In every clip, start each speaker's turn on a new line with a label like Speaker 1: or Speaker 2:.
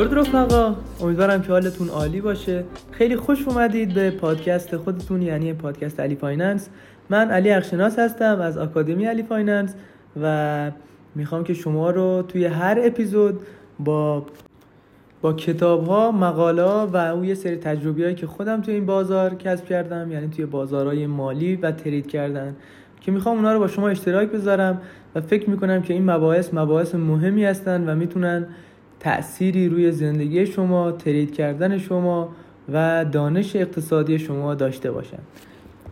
Speaker 1: درود رفقا امیدوارم که حالتون عالی باشه. خیلی خوش اومدید به پادکست خودتون یعنی پادکست علی Finance. من علی اخشناس هستم از آکادمی علی Finance و می‌خوام که شما رو توی هر اپیزود با با کتاب ها مقاله و یه سری تجربی هایی که خودم توی این بازار کسب کردم یعنی توی بازارهای مالی و trade کردن که می‌خوام اونا رو با شما اشتراک بذارم و فکر می‌کنم که این مباحث مباحث مهمی هستن و می‌تونن تأثیری روی زندگی شما ترید کردن شما و دانش اقتصادی شما داشته باشن.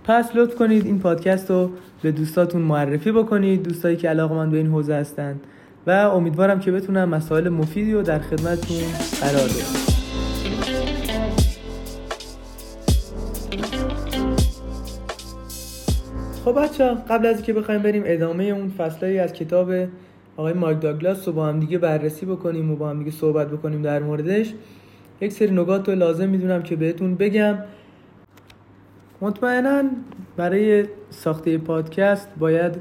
Speaker 1: پس لطف کنید این پادکست رو به دوستاتون معرفی بکنید دوستایی که علاقه من به این حوزه هستند. و امیدوارم که بتونم مسائل مفیدی رو در خدمتتون قرار بدم. خب بچه قبل از اینکه بخوایم بریم ادامه اون فصلایی از کتاب آقای مایک داگلاس رو با هم دیگه بررسی بکنیم و با هم دیگه صحبت بکنیم در موردش. یک سری نکات رو لازم می‌دونم که بهتون بگم. مطمئنا برای ساخته پادکست باید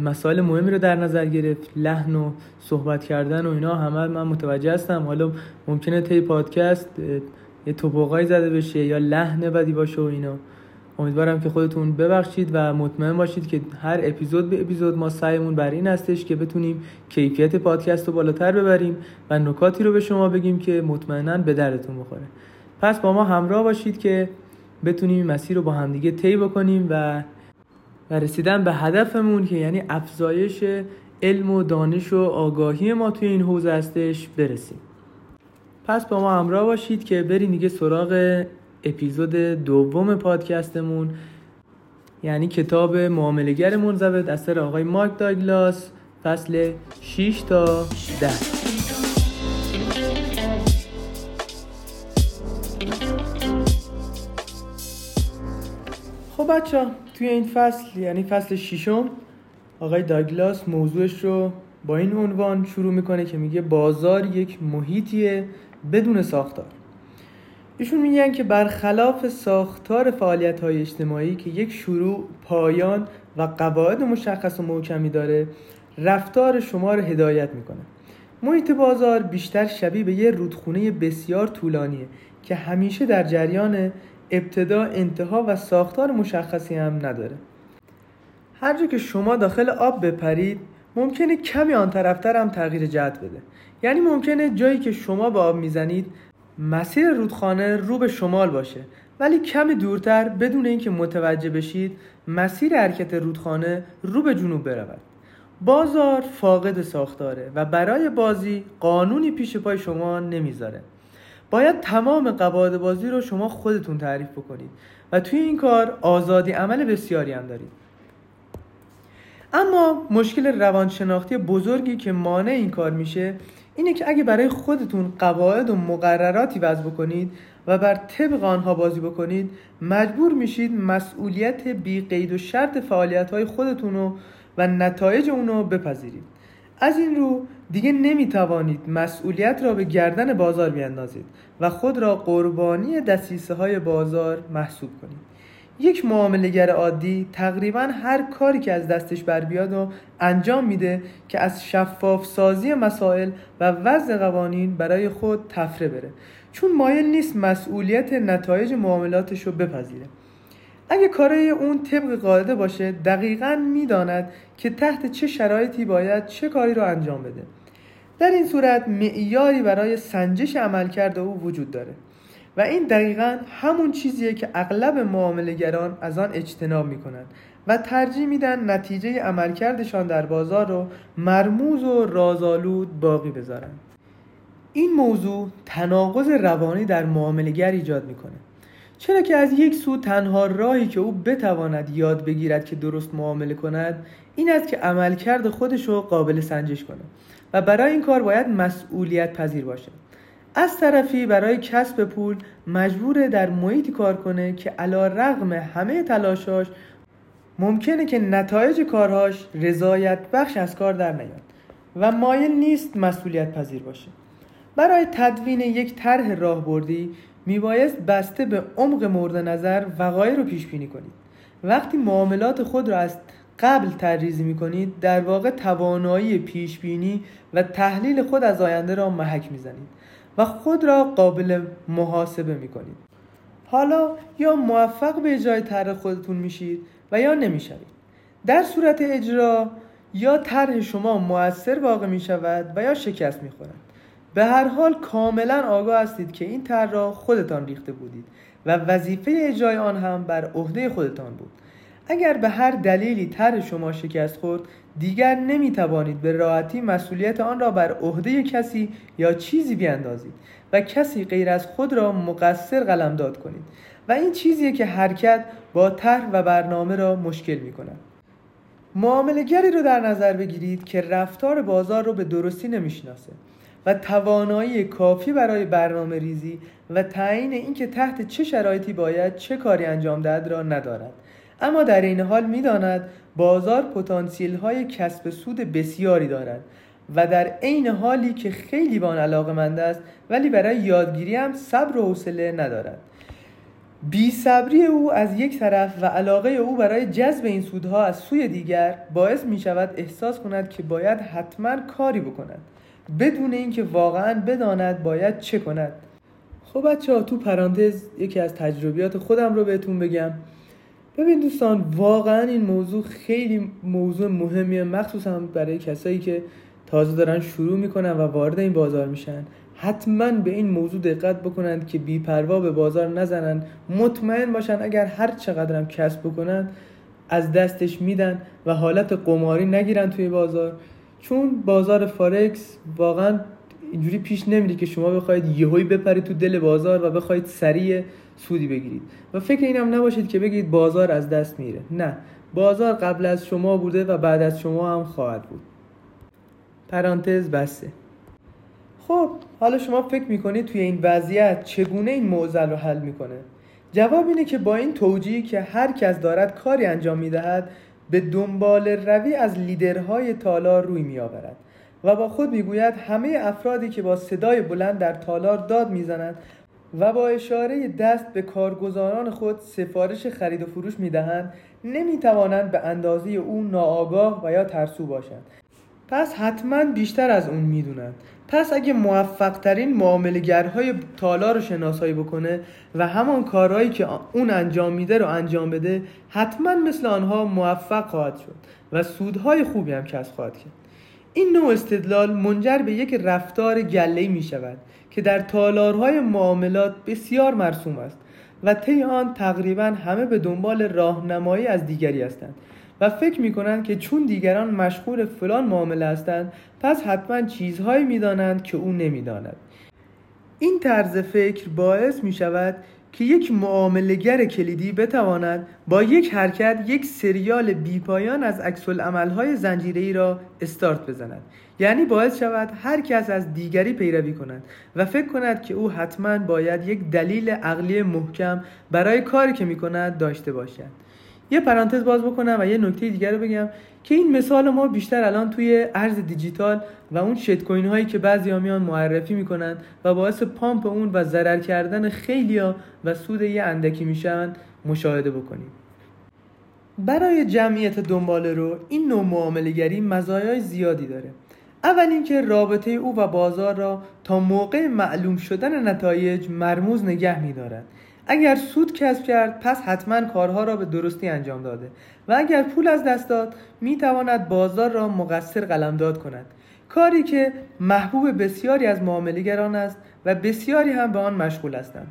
Speaker 1: مسائل مهمی رو در نظر گرفت لحن و صحبت کردن و اینا همه من متوجه هستم. حالا ممکنه طی پادکست یه توپقایی زده بشه یا لحن بدی باشه و اینا. امیدوارم که خودتون ببخشید و مطمئن باشید که هر اپیزود به اپیزود ما سعیمون بر این هستش که بتونیم کیفیت پادکست رو بالاتر ببریم و نکاتی رو به شما بگیم که مطمئنا به دردتون بخوره. پس با ما همراه باشید که بتونیم مسیر رو با همدیگه طی بکنیم و و رسیدن به هدفمون که یعنی افزایش علم و دانش و آگاهی ما توی این حوزه هستش برسیم. پس با ما همراه باشید که بریم دیگه سراغ اپیزود دوم پادکستمون یعنی کتاب معاملگر منضبط اثر آقای مارک داگلاس فصل 6 تا 10 خب بچه توی این فصل یعنی فصل ششم آقای داگلاس موضوعش رو با این عنوان شروع می‌کنه که میگه بازار یک محیطیه بدون ساختار. ایشون میگن که برخلاف ساختار فعالیت های اجتماعی که یک شروع پایان و قواعد مشخص و محکمی داره رفتار شما رو هدایت می‌کنه. محیط بازار بیشتر شبیه به یه رودخونه بسیار طولانیه که همیشه در جریان ابتدا انتها و ساختار مشخصی هم نداره. هر جا که شما داخل آب بپرید ممکنه کمی آن طرفتر هم تغییر جهت بده. یعنی ممکنه جایی که شما به آب می‌زنید مسیر رودخانه رو به شمال باشه. ولی کمی دورتر بدون اینکه متوجه بشید مسیر حرکت رودخانه رو به جنوب برود. بازار فاقد ساختاره و برای بازی قانونی پیش پای شما نمی‌ذاره. باید تمام قواعد بازی رو شما خودتون تعریف بکنید و توی این کار آزادی عمل بسیاری هم دارید. اما مشکل روانشناختی بزرگی که مانع این کار میشه اینه که اگه برای خودتون قواعد و مقرراتی وضع بکنید و بر طبق آنها بازی بکنید مجبور میشید مسئولیت بی قید و شرط فعالیت های خودتون رو و نتایج اونو بپذیرید. از این رو دیگه نمی‌توانید مسئولیت را به گردن بازار بیاندازید و خود را قربانی دسیسه های بازار محسوب کنید. یک معاملگر عادی تقریبا هر کاری که از دستش بر بیاد و انجام میده که از شفاف سازی مسائل و وضع قوانین برای خود تفره بره. چون مایل نیست مسئولیت نتایج معاملاتش رو بپذیره. اگه کارای اون طبق قاعده باشه دقیقا می‌داند که تحت چه شرایطی باید چه کاری رو انجام بده. در این صورت معیاری برای سنجش عملکرد او وجود داره. و این دقیقا همون چیزیه که اغلب معاملگران از آن اجتناب می‌کنند و ترجیح میدن نتیجه عملکردشان در بازار رو مرموز و رازآلود باقی بذارن. این موضوع تناقض روانی در معاملگر ایجاد می‌کنه. چرا که از یک سو تنها راهی که او بتواند یاد بگیرد که درست معامله کند این است که عملکرد خودش رو قابل سنجش کنه و برای این کار باید مسئولیت پذیر باشه. از طرفی برای کسب پول مجبور در محیطی کار کنه که علا رغم همه تلاشاش ممکنه که نتایج کارهاش رضایت بخش از کار در نیاد و مایل نیست مسئولیت پذیر باشه. برای تدوین یک طرح راهبردی میبایست بسته به عمق مورد نظر وقایع رو پیش بینی کنید. وقتی معاملات خود را از قبل تریزی می‌کنید در واقع توانایی پیش بینی و تحلیل خود از آینده را محک می‌زنید. و خود را قابل محاسبه می کنید حالا یا موفق به اجرای طرح خودتون میشید و یا نمی‌شوید. در صورت اجرا یا طرح شما موثر واقع می شود و یا شکست می خورد. به هر حال کاملا آگاه هستید که این طرح را خودتان ریخته بودید و وظیفه اجرای آن هم بر عهده خودتان بود. اگر به هر دلیلی طرح شما شکست خورد دیگر نمی توانید به راحتی مسئولیت آن را بر عهده کسی یا چیزی بیاندازید و کسی غیر از خود را مقصر قلمداد کنید و این چیزیه که حرکت با طرح و برنامه را مشکل می کند معاملگری رو در نظر بگیرید که رفتار بازار رو به درستی نمی‌شناسه و توانایی کافی برای برنامه ریزی و تعیین اینکه تحت چه شرایطی باید چه کاری انجام دهد را ندارد. اما در این حال می‌داند بازار پتانسیل های کسب سود بسیاری دارد و در عین حالی که خیلی به آن علاقمند است ولی برای یادگیری هم صبر و حوصله ندارد. بی صبری او از یک طرف و علاقه او برای جذب این سودها از سوی دیگر باعث می شود احساس کند که باید حتما کاری بکند. بدون اینکه واقعا بداند باید چه کند. خب بچه ها تو پرانتز یکی از تجربیات خودم رو بهتون بگم. ببین دوستان واقعا این موضوع خیلی موضوع مهمیه مخصوصا برای کسایی که تازه دارن شروع می‌کنن و وارد این بازار میشن. حتما به این موضوع دقت بکنند که بیپروا به بازار نزنن. مطمئن باشن اگر هر چقدرم کسب بکنن از دستش میدن و حالت قماری نگیرن توی بازار. چون بازار فارکس واقعا اینجوری پیش نمیره که شما بخواید یهویی بپرید تو دل بازار و بخواید سریع سودی بگیرید. و فکر اینم نباشید که بگید بازار از دست میره. نه بازار قبل از شما بوده و بعد از شما هم خواهد بود. پرانتز بسته خب حالا شما فکر می‌کنید توی این وضعیت چگونه این معضل رو حل می‌کنه؟ جواب اینه که با این توجیه که هر کس دارد کاری انجام می‌دهد به دنبال روی از لیدرهای تالار روی میآورد و با خود می‌گوید همه افرادی که با صدای بلند در تالار داد می‌زنند و با اشاره دست به کارگزاران خود سفارش خرید و فروش می‌دهند نمی‌توانند به اندازه او ناآگاه و یا ترسو باشند. پس حتما بیشتر از اون می‌دونند. پس اگه موفق ترین معاملگرهای تالار رو شناسایی بکنه و همان کارهایی که اون انجام میده رو انجام بده حتما مثل آنها موفق خواهد شد و سودهای خوبی هم کسب خواهد کرد. این نوع استدلال منجر به یک رفتار گله‌ای می شود که در تالارهای معاملات بسیار مرسوم است و طی آن تقریبا همه به دنبال راهنمایی از دیگری هستند و فکر می‌کنند که چون دیگران مشغول فلان معامله هستند پس حتما چیزهایی می‌دانند که او نمی‌داند. این طرز فکر باعث می شود که یک معاملگر کلیدی بتواند با یک حرکت یک سریال بیپایان از عکس های زنجیره را استارت بزند. یعنی باعث شود هر کس از دیگری پیروی کند و فکر کند که او حتما باید یک دلیل عقلی محکم برای کاری که می کند داشته باشد. یه پرانتز باز بکنم و یه نکته دیگر رو بگم که این مثال ما بیشتر الان توی ارز دیجیتال و اون شت کوین هایی که بعضی میان معرفی می‌کنن و باعث پامپ اون و ضرر کردن خیلیا و سود یه اندکی میشن مشاهده بکنیم. برای جمعیت دنباله رو این نوع معاملگری مزایای زیادی داره. اول اینکه رابطه او و بازار را تا موقع معلوم شدن نتایج مرموز نگه میدارد. اگر سود کسب کرد پس حتما کارها را به درستی انجام داده. و اگر پول از دست داد می تواند بازار را مقصر قلمداد کند. کاری که محبوب بسیاری از معاملهگران است و بسیاری هم به آن مشغول هستند.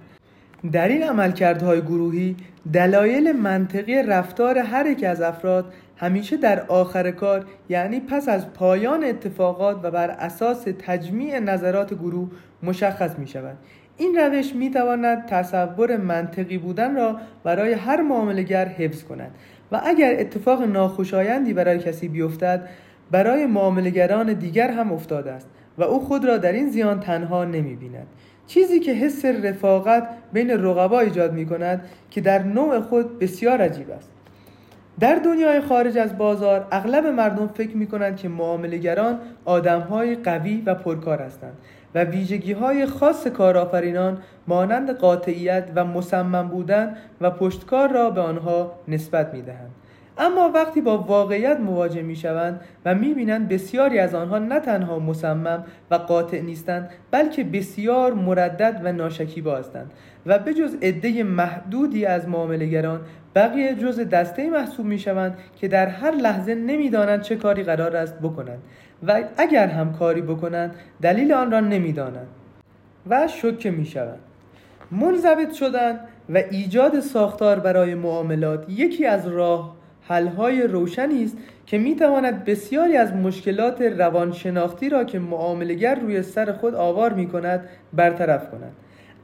Speaker 1: در این عملکردهای گروهی دلایل منطقی رفتار هر یک از افراد همیشه در آخر کار یعنی پس از پایان اتفاقات و بر اساس تجمیع نظرات گروه مشخص می شود این روش می تواند تصور منطقی بودن را برای هر معاملگر حفظ کند و اگر اتفاق ناخوشایندی برای کسی بیفتد برای معاملگران دیگر هم افتاده است و او خود را در این زیان تنها نمی بیند چیزی که حس رفاقت بین رقبا ایجاد می کند که در نوع خود بسیار عجیب است. در دنیای خارج از بازار اغلب مردم فکر می کنند که معاملگران آدمهای قوی و پرکار هستند. و ویژگی های خاص کارآفرینان مانند قاطعیت و مصمم بودن و پشتکار را به آنها نسبت می دهند. اما وقتی با واقعیت مواجه می شوند و می بینند بسیاری از آنها نه تنها مصمم و قاطع نیستند بلکه بسیار مردد و ناشکیبا هستند و به جز عده محدودی از معاملگران بقیه جز دسته محسوب می شوند که در هر لحظه نمی‌دانند چه کاری قرار است بکنند و اگر هم کاری بکنند دلیل آن را نمی‌دانند و شکه می شوند منضبط شدن و ایجاد ساختار برای معاملات یکی از راه حلهای روشنی است که می تواند بسیاری از مشکلات روانشناختی را که معاملگر روی سر خود آوار می کند برطرف کند.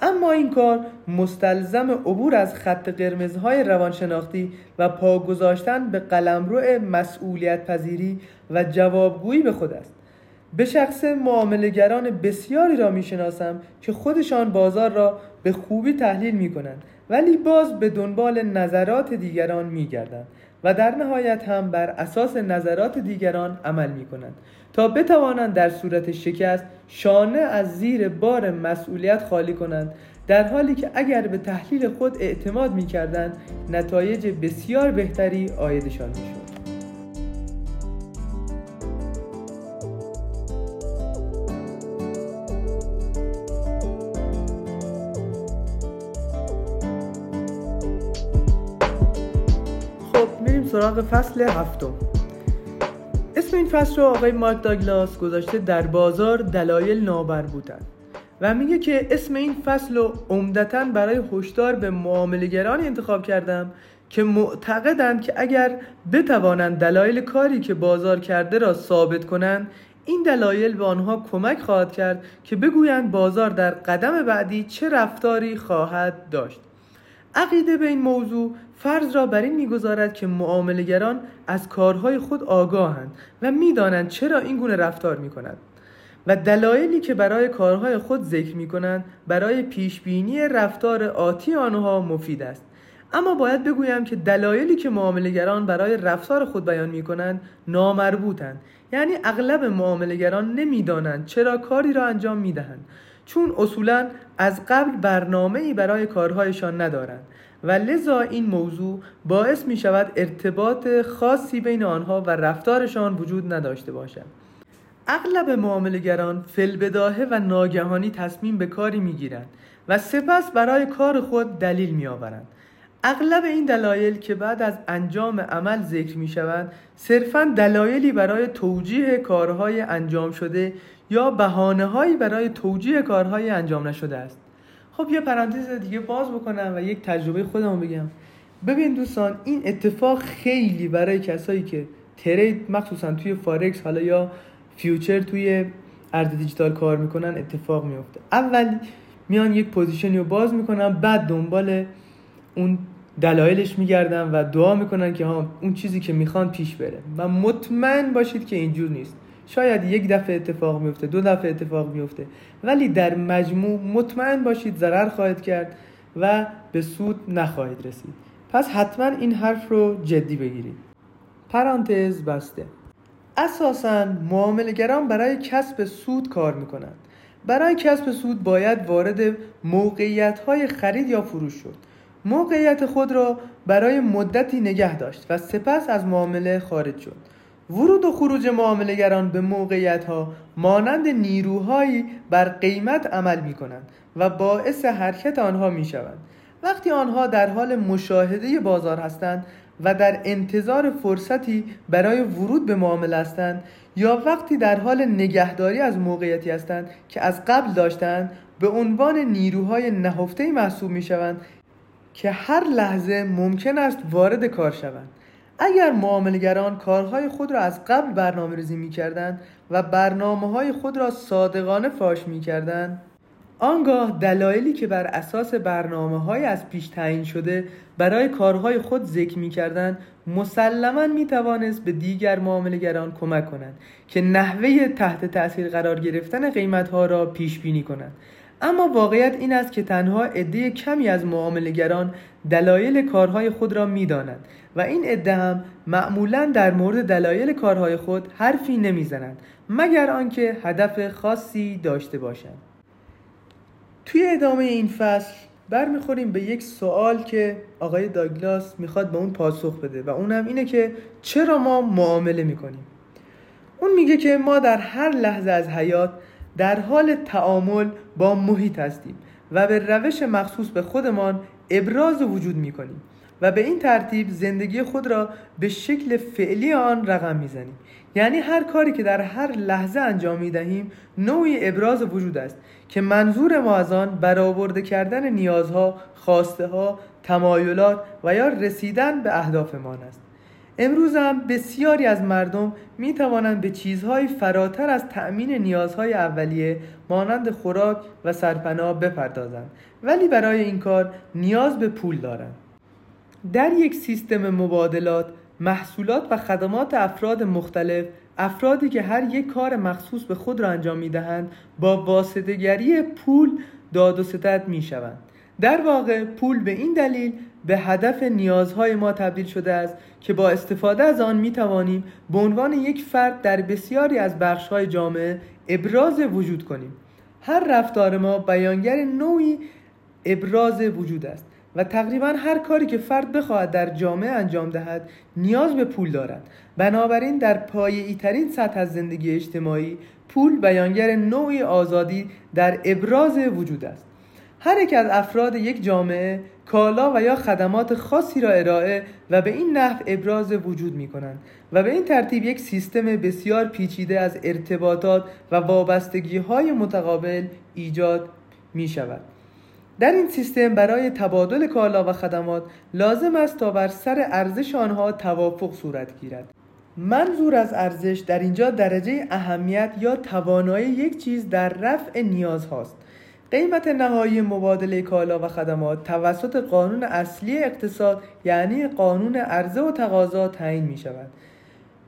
Speaker 1: اما این کار مستلزم عبور از خط قرمزهای روانشناختی و پا گذاشتن به قلمرو مسئولیت پذیری و جوابگویی به خود است. به شخص معاملگران بسیاری را می‌شناسم که خودشان بازار را به خوبی تحلیل می کنند ولی باز به دنبال نظرات دیگران می گردند و در نهایت هم بر اساس نظرات دیگران عمل می کنند تا بتوانند در صورت شکست شانه از زیر بار مسئولیت خالی کنند در حالی که اگر به تحلیل خود اعتماد می کردند نتایج بسیار بهتری آیدشان می شود. سراغ فصل هفتم. اسم این فصل رو آقای مارک داگلاس گذاشته در بازار دلایل نابر بودن و میگه که اسم این فصل رو عمدتا برای هشدار به معاملگرانی انتخاب کردم که معتقدند که اگر بتوانند دلایل کاری که بازار کرده را ثابت کنند این دلایل به آنها کمک خواهد کرد که بگویند بازار در قدم بعدی چه رفتاری خواهد داشت. عقیده به این موضوع فرض را بر این می‌گذارد که معاملگران از کارهای خود آگاهند و می‌دانند چرا این گونه رفتار می کنند و دلایلی که برای کارهای خود ذکر می کنند برای پیشبینی رفتار آتی آنها مفید است. اما باید بگویم که دلایلی که معاملگران برای رفتار خود بیان می کنند نامربوطند. یعنی اغلب معاملگران نمی‌دانند چرا کاری را انجام می دهند چون اصولا از قبل برنامه ای برای کارهایشان ندارند. و لذا این موضوع باعث می شود ارتباط خاصی بین آنها و رفتارشان وجود نداشته باشد. اغلب معاملگران فلبداهه و ناگهانی تصمیم به کاری می گیرند و سپس برای کار خود دلیل می آورند. اغلب این دلایل که بعد از انجام عمل ذکر می شود صرفا دلایلی برای توجیه کارهای انجام شده یا بهانه برای توجیه کارهای انجام نشده است. خب یه پرانتز دیگه باز بکنم و یک تجربه خودمو بگم. ببین دوستان این اتفاق خیلی برای کسایی که trade مخصوصا توی فارکس حالا یا future توی ارز دیجیتال کار می‌کنن اتفاق میفته اول میان یک position ی رو باز می‌کنن بعد دنبال اون دلایلش میگردن و دعا می‌کنن که ها اون چیزی که می‌خوان پیش بره. و مطمئن باشید که اینجور نیست. شاید یک دفعه اتفاق میفته دو دفعه اتفاق میفته. ولی در مجموع مطمئن باشید ضرر خواهد کرد و به سود نخواهید رسید. پس حتما این حرف رو جدی بگیرید. پرانتز بسته. اساسا معاملگران برای کسب سود کار می‌کنند. برای کسب سود باید وارد موقعیت های خرید یا فروش شد. موقعیت خود را برای مدتی نگه داشت و سپس از معامله خارج شد. ورود و خروج معاملگران به موقعیت ها مانند نیروهایی بر قیمت عمل می کنند و باعث حرکت آنها می شوند وقتی آنها در حال مشاهده بازار هستند و در انتظار فرصتی برای ورود به معامله هستند یا وقتی در حال نگهداری از موقعیتی هستند که از قبل داشتند به عنوان نیروهای نهفته محسوب می شوند که هر لحظه ممکن است وارد کار شوند. اگر معاملگران کارهای خود را از قبل برنامه ریزی می کردن و برنامه های خود را صادقانه فاش می کردن آنگاه دلایلی که بر اساس برنامه های از پیش تعیین شده برای کارهای خود ذکر می کردن مسلما می توانست به دیگر معاملگران کمک کنند که نحوه تحت تاثیر قرار گرفتن قیمت ها را پیش بینی کنند. اما واقعیت این است که تنها عده کمی از معاملگران دلایل کارهای خود را می‌دانند و این عده هم معمولا در مورد دلایل کارهای خود حرفی نمی‌زنند مگر آنکه هدف خاصی داشته باشند. توی ادامه این فصل برمیخوریم به یک سوال که آقای داگلاس می‌خواد به اون پاسخ بده و اونم اینه که چرا ما معامله می‌کنیم؟ اون میگه که ما در هر لحظه از حیات در حال تعامل با محیط هستیم و به روش مخصوص به خودمان ابراز وجود می‌کنیم و به این ترتیب زندگی خود را به شکل فعلی آن رقم می‌زنیم یعنی هر کاری که در هر لحظه انجام می دهیم نوعی ابراز وجود است که منظور ما از آن برآورده کردن نیازها، خواسته ها، تمایلات و یا رسیدن به اهدافمان است. امروز هم بسیاری از مردم می توانند به چیزهای فراتر از تأمین نیازهای اولیه مانند خوراک و سرپناه بپردازند ولی برای این کار نیاز به پول دارند. در یک سیستم مبادلات محصولات و خدمات افراد مختلف افرادی که هر یک کار مخصوص به خود را انجام می دهند با واسطگری پول داد و ستد می شوند در واقع پول به این دلیل به هدف نیازهای ما تبدیل شده است که با استفاده از آن می توانیم به عنوان یک فرد در بسیاری از بخشهای جامعه ابراز وجود کنیم. هر رفتار ما بیانگر نوعی ابراز وجود است و تقریبا هر کاری که فرد بخواهد در جامعه انجام دهد نیاز به پول دارد. بنابراین در پایه‌ای ترین سطح از زندگی اجتماعی پول بیانگر نوعی آزادی در ابراز وجود است. هر یک از افراد یک جامعه کالا و یا خدمات خاصی را ارائه و به این نحو ابراز وجود می کنند و به این ترتیب یک سیستم بسیار پیچیده از ارتباطات و وابستگی های متقابل ایجاد می شود در این سیستم برای تبادل کالا و خدمات لازم است تا بر سر ارزش آنها توافق صورت گیرد. منظور از ارزش در اینجا درجه اهمیت یا توانایی یک چیز در رفع نیاز هاست. قیمت نهایی مبادله کالا و خدمات توسط قانون اصلی اقتصاد یعنی قانون عرضه و تقاضا تعیین می شود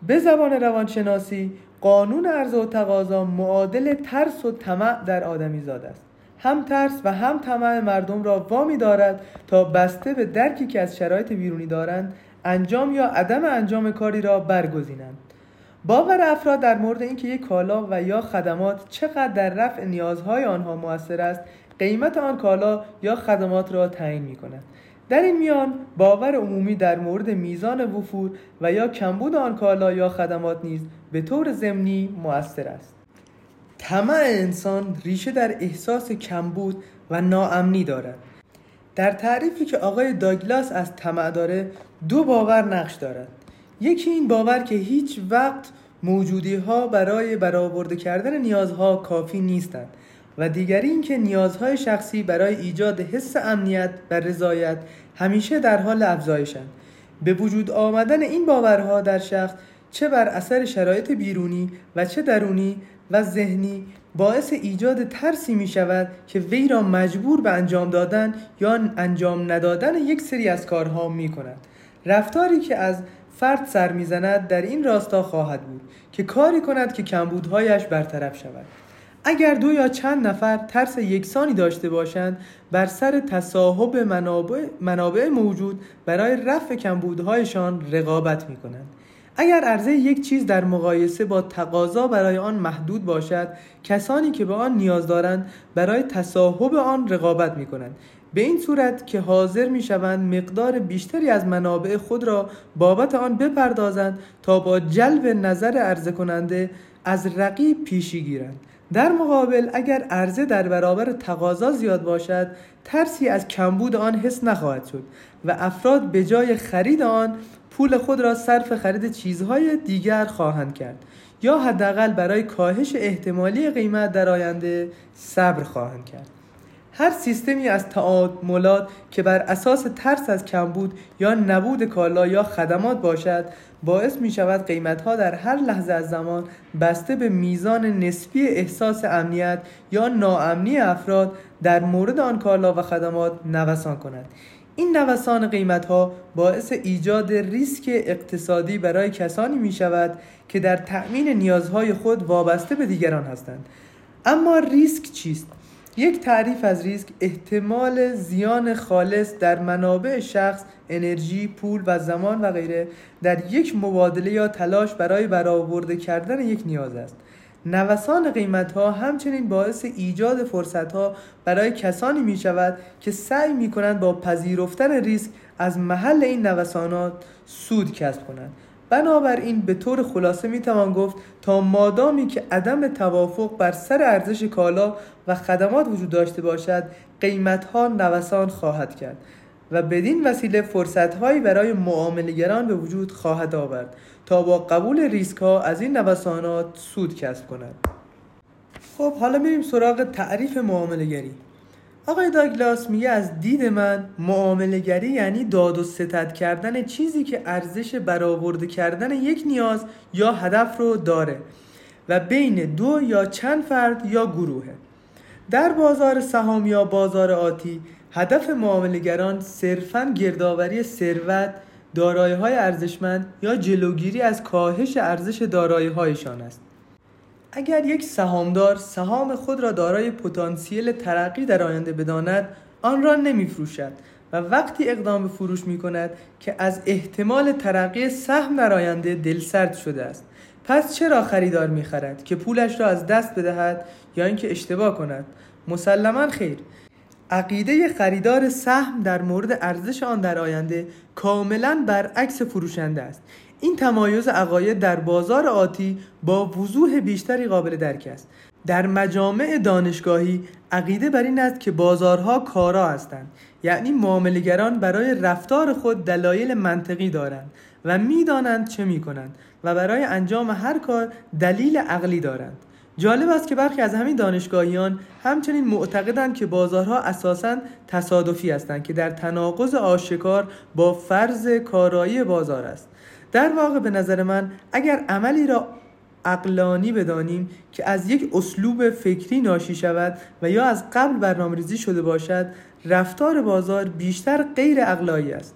Speaker 1: به زبان روانشناسی قانون عرضه و تقاضا معادل ترس و طمع در آدمی زاد است. هم ترس و هم طمع مردم را وامی دارد تا بسته به درکی که از شرایط بیرونی دارند انجام یا عدم انجام کاری را برگزینند. باور افراد در مورد اینکه یک کالا و یا خدمات چقدر در رفع نیازهای آنها موثر است قیمت آن کالا یا خدمات را تعیین می کند در این میان باور عمومی در مورد میزان وفور و یا کمبود آن کالا یا خدمات نیز به طور ضمنی موثر است. طمع انسان ریشه در احساس کمبود و ناامنی دارد. در تعریفی که آقای داگلاس از طمع داره دو باور نقش دارد. یکی این باور که هیچ وقت موجودی ها برای برآورده کردن نیازها کافی نیستند و دیگری اینکه نیازهای شخصی برای ایجاد حس امنیت و رضایت همیشه در حال افزایشند به وجود آمدن این باورها در شخص چه بر اثر شرایط بیرونی و چه درونی و ذهنی باعث ایجاد ترسی می شود که وی را مجبور به انجام دادن یا انجام ندادن یک سری از کارها می کند رفتاری که از فرد سر می‌زند در این راستا خواهد بود که کاری کند که کمبودهایش برطرف شود. اگر دو یا چند نفر ترس یکسانی داشته باشند بر سر تصاحب منابع, منابع موجود برای رفع کمبودهایشان رقابت می کنند اگر عرضه یک چیز در مقایسه با تقاضا برای آن محدود باشد کسانی که به آن نیاز دارند برای تصاحب آن رقابت می کنند به این صورت که حاضر می شوند مقدار بیشتری از منابع خود را بابت آن بپردازند تا با جلب نظر عرضه کننده از رقیب پیشی گیرند. در مقابل اگر عرضه در برابر تقاضا زیاد باشد ترسی از کمبود آن حس نخواهد شد و افراد به جای خرید آن پول خود را صرف خرید چیزهای دیگر خواهند کرد یا حداقل برای کاهش احتمالی قیمت در آینده صبر خواهند کرد. هر سیستمی از تعاملات که بر اساس ترس از کمبود یا نبود کالا یا خدمات باشد باعث می شود قیمت ها در هر لحظه از زمان بسته به میزان نسبی احساس امنیت یا ناامنی افراد در مورد آن کالا و خدمات نوسان کنند این نوسان قیمت ها باعث ایجاد ریسک اقتصادی برای کسانی می شود که در تأمین نیازهای خود وابسته به دیگران هستند اما ریسک چیست؟ یک تعریف از ریسک احتمال زیان خالص در منابع شخص، انرژی، پول و زمان و غیره در یک مبادله یا تلاش برای برآورده کردن یک نیاز است. نوسان قیمت ها همچنین باعث ایجاد فرصت ها برای کسانی می شود که سعی می کنند با پذیرفتن ریسک از محل این نوسانات سود کسب کنند بنابراین به طور خلاصه می توان گفت تا مادامی که عدم توافق بر سر ارزش کالا و خدمات وجود داشته باشد قیمت ها نوسان خواهد کرد و بدین وسیله فرصت هایی برای معاملگران به وجود خواهد آورد تا با قبول ریسک ها از این نوسانات سود کسب کنند خب حالا میریم سراغ تعریف معاملگری آقای داگلاس میگه از دید من معاملگری یعنی داد و ستد کردن چیزی که ارزش برآورده کردن یک نیاز یا هدف رو داره و بین دو یا چند فرد یا گروهه. در بازار سهام یا بازار آتی هدف معاملگران صرفا گردآوری ثروت دارایی های ارزشمند یا جلوگیری از کاهش ارزش دارایی هایشان است. اگر یک سهامدار سهام خود را دارای پتانسیل ترقی در آینده بداند آن را نمیفروشد و وقتی اقدام به فروش می کند که از احتمال ترقی سهم در آینده دلسرد شده است. پس چرا خریدار می خرد که پولش را از دست بدهد یا اینکه اشتباه کند؟ مسلما خیر. عقیده خریدار سهم در مورد ارزش آن در آینده کاملا برعکس فروشنده است. این تمایز عقاید در بازار آتی با وضوح بیشتری قابل درک است. در مجامع دانشگاهی عقیده بر این است که بازارها کارا هستند. یعنی معاملگران برای رفتار خود دلایل منطقی دارند و می‌دانند چه می کنند و برای انجام هر کار دلیل عقلی دارند. جالب است که برخی از همین دانشگاهیان همچنین معتقدند که بازارها اساسا تصادفی هستند که در تناقض آشکار با فرض کارایی بازار است. در واقع به نظر من اگر عملی را اقلانی بدانیم که از یک اسلوب فکری ناشی شود و یا از قبل برنامه ریزی شده باشد رفتار بازار بیشتر غیر اقلایی است.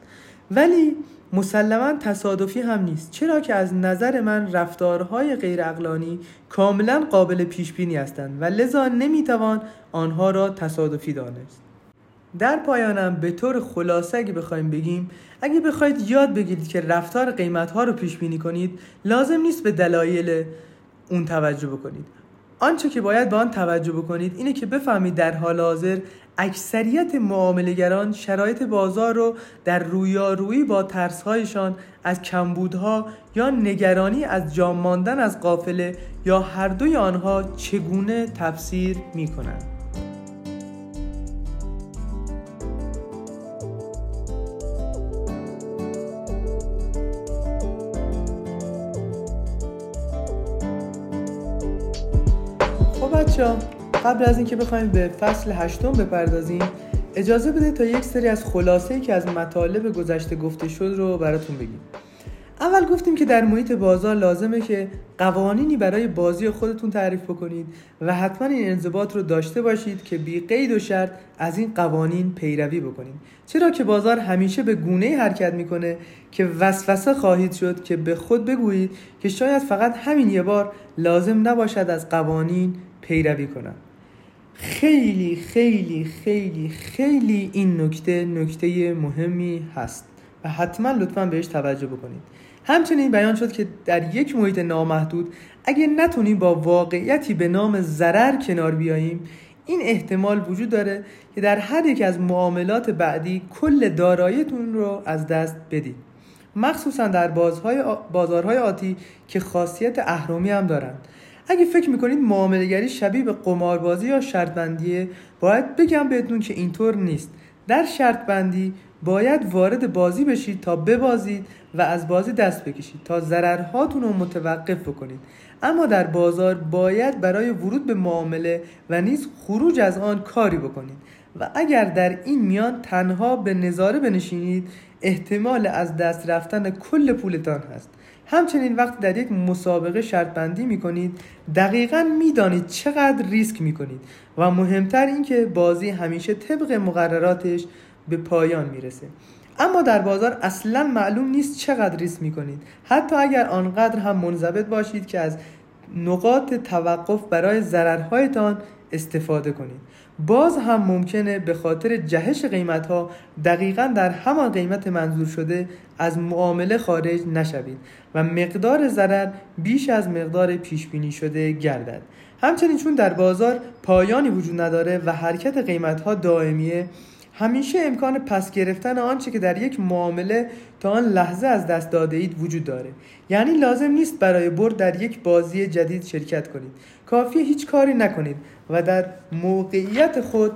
Speaker 1: ولی مسلما تصادفی هم نیست. چرا که از نظر من رفتارهای غیر اقلانی کاملا قابل پیش بینی هستند و لذا نمی‌توان آنها را تصادفی دانست. در پایانم به طور خلاصه اگه بخوایم بگیم اگه بخواید یاد بگیرید که رفتار قیمت ها رو پیش بینی کنید لازم نیست به دلایل اون توجه بکنید آنچه که باید به آن توجه بکنید اینه که بفهمید در حال حاضر اکثریت معاملگران شرایط بازار رو در رویارویی با ترسهایشان از کمبودها یا نگرانی از جام ماندن از قافله یا هر دوی آنها چگونه تفسیر می کنند. بچه قبل از اینکه بخوایم به فصل هشتم بپردازیم اجازه بده تا یک سری از خلاصه که از مطالب گذشته گفته شد رو براتون بگیم. اول گفتیم که در محیط بازار لازمه که قوانینی برای بازی خودتون تعریف بکنید و حتما این انضباط رو داشته باشید که بی قید و شرط از این قوانین پیروی بکنید. چرا که بازار همیشه به گونه حرکت می‌کنه که وسوسه خواهید شد که به خود بگویید که شاید فقط همین یه بار لازم نباشد از قوانین پیروی کنم. خیلی خیلی خیلی خیلی این نکته نکته مهمی هست و حتما لطفا بهش توجه بکنید. همچنین بیان شد که در یک محیط نامحدود اگه نتونیم با واقعیتی به نام ضرر کنار بیاییم این احتمال وجود داره که در هر یک از معاملات بعدی کل داراییتون رو از دست بدید. مخصوصا در بازارهای آتی که خاصیت اهرمی هم دارند. اگه فکر می‌کنید معاملگری شبیه به قماربازی یا شرط بندیه باید بگم بهتون که اینطور نیست. در شرط بندی باید وارد بازی بشید تا ببازید و از بازی دست بکشید تا ضررهاتون رو متوقف بکنید. اما در بازار باید برای ورود به معامله و نیز خروج از آن کاری بکنید و اگر در این میان تنها به نظاره بنشینید احتمال از دست رفتن کل پولتان هست. همچنین وقتی در یک مسابقه شرط بندی می کنید دقیقا می‌دانید چقدر ریسک می کنید و مهمتر اینکه بازی همیشه طبق مقرراتش به پایان می‌رسه. اما در بازار اصلا معلوم نیست چقدر ریسک می کنید حتی اگر آنقدر هم منضبط باشید که از نقاط توقف برای ضررهایتان استفاده کنید. باز هم ممکنه به خاطر جهش قیمت ها دقیقا در همان قیمت منظور شده از معامله خارج نشوید و مقدار ضرر بیش از مقدار پیش بینی شده گردد. همچنین چون در بازار پایانی وجود نداره و حرکت قیمت ها دائمیه همیشه امکان پس گرفتن آنچه که در یک معامله تا آن لحظه از دست داده اید وجود داره. یعنی لازم نیست برای برد در یک بازی جدید شرکت کنید. کافی هیچ کاری نکنید و در موقعیت خود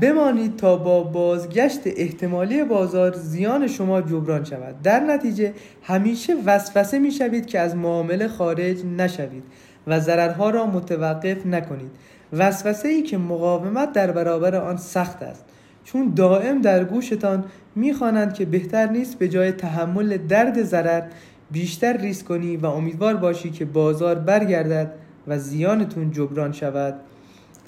Speaker 1: بمانید تا با بازگشت احتمالی بازار زیان شما جبران شود. در نتیجه همیشه وسوسه می شوید که از معامله خارج نشوید و ضررها را متوقف نکنید. وسوسه ای که مقاومت در برابر آن سخت است. چون دائم در گوشتان می‌خوانند که بهتر نیست به جای تحمل درد ضرر بیشتر ریسک کنی و امیدوار باشی که بازار برگردد و زیانتون جبران شود.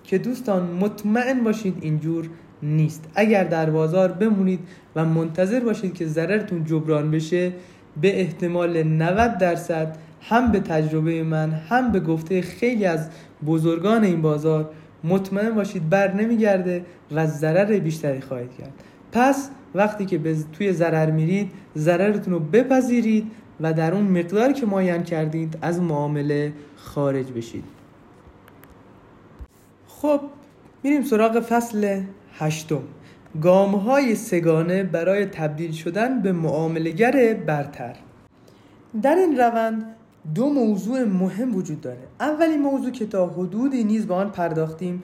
Speaker 1: که دوستان مطمئن باشید اینجور نیست. اگر در بازار بمونید و منتظر باشید که ضررتون جبران بشه به احتمال 90 درصد هم به تجربه من هم به گفته خیلی از بزرگان این بازار مطمئن باشید بر نمیگرده و ضرر بیشتری خواهید کرد. پس وقتی که توی ضرر میرید ضررتون رو بپذیرید و در اون مقداری که معین کردید از معامله خارج بشید. خب میریم سراغ فصل هشتم. گام های سگانه برای تبدیل شدن به معاملگر برتر. در این روند دو موضوع مهم وجود داره اولین موضوع که تا حدودی نیز به آن پرداختیم